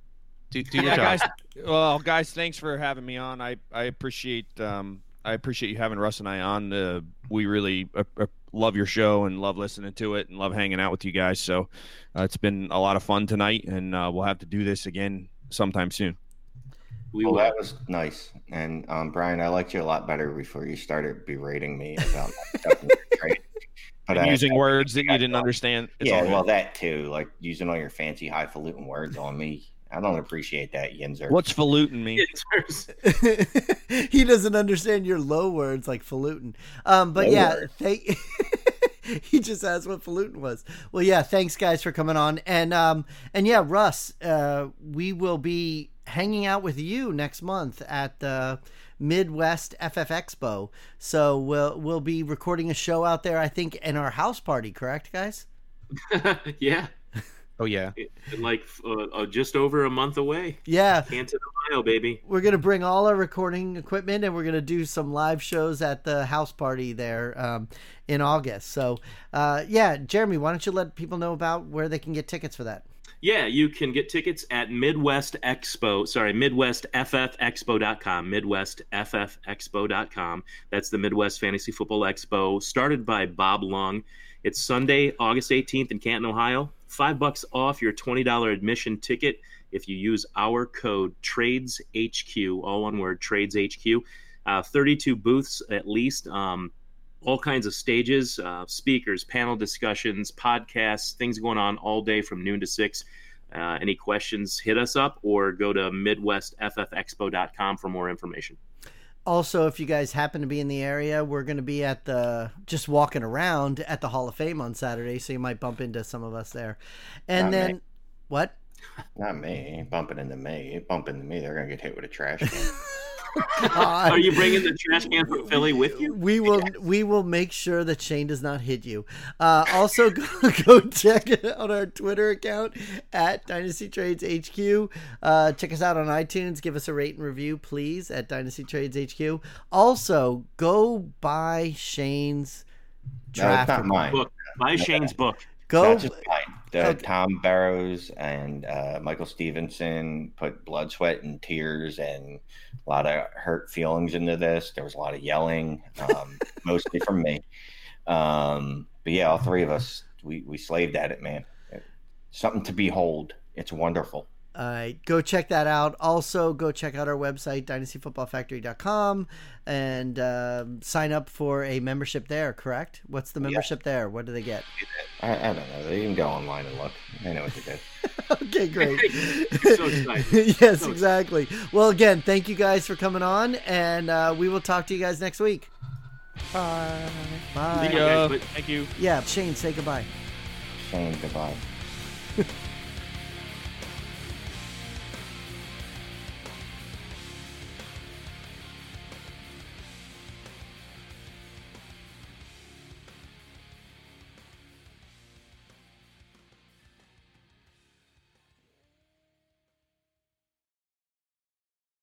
Do, do your yeah, job. guys. Well, guys, thanks for having me on. I I appreciate um I appreciate you having Russ and I on. Uh, we really uh, uh, love your show and love listening to it and love hanging out with you guys. So uh, it's been a lot of fun tonight, and uh, we'll have to do this again sometime soon. We Well, will. that was nice. And um, Brian, I liked you a lot better before you started berating me about my stuff in your [LAUGHS] trade. But And I- using words that you didn't [LAUGHS] understand. It's yeah, all well, that too. Like using all your fancy highfalutin words on me. I don't appreciate that, Yinzer. What's falutin mean? [LAUGHS] he doesn't understand your low words like falutin. Um, but Low yeah, thank. [LAUGHS] he just asked what falutin was. Well, yeah, thanks guys for coming on, and um, and yeah, Russ, uh, we will be hanging out with you next month at the Midwest FF Expo. So we'll we'll be recording a show out there. I think in our house party. Correct, guys? [LAUGHS] yeah, Oh yeah. like uh, uh, just over a month away. Yeah. Canton, Ohio, baby. We're gonna bring all our recording equipment, and we're gonna do some live shows at the house party there um, in August. So, uh, yeah, Jeremy, why don't you let people know about where they can get tickets for that? Yeah, you can get tickets at Midwest Expo. Sorry, MidwestFFExpo.com. MidwestFFExpo.com. That's the Midwest Fantasy Football Expo, started by Bob Lung. It's Sunday, August 18th in Canton, Ohio. Five bucks off your $20 admission ticket if you use our code TradesHQ, all one word, TradesHQ. Uh, 32 booths at least. Um, all kinds of stages, uh, speakers, panel discussions, podcasts, things going on all day from noon to six. Uh, any questions, hit us up or go to MidwestFFExpo.com for more information. Also, if you guys happen to be in the area, we're going to be at the just walking around at the Hall of Fame on Saturday, so you might bump into some of us there. And Not then, me. what? Not me. Bumping into me. Bumping into me. They're gonna get hit with a trash can. [LAUGHS] Are you bringing the trash can from Philly with you? We will we will make sure that Shane does not hit you. Uh, also, [LAUGHS] go, go check it out our Twitter account at Dynasty Trades HQ. Uh, check us out on iTunes. Give us a rate and review, please, at Dynasty Trades HQ. Also, go buy Shane's no, draft. it's not mine. Book. Buy Shane's book. Go Not just mine. Uh, okay. Tom Barrows and uh, Michael Stevenson put blood, sweat, and tears and a lot of hurt feelings into this. There was a lot of yelling, um, [LAUGHS] mostly from me. Um, but yeah, all three of us, we, we slaved at it, man. Something to behold. It's wonderful. All right, go check that out. Also, go check out our website, dynastyfootballfactory.com, and um, sign up for a membership there, correct? What's the membership yeah. there? What do they get? I, I, don't know. They can go online and look. I know what to do. [LAUGHS] okay, great. [LAUGHS] so [LAUGHS] yes, so exactly. Well, again, thank you guys for coming on, and uh, we will talk to you guys next week. Bye. Bye. Guys, Thank you. Yeah, Shane, say goodbye. Shane, goodbye.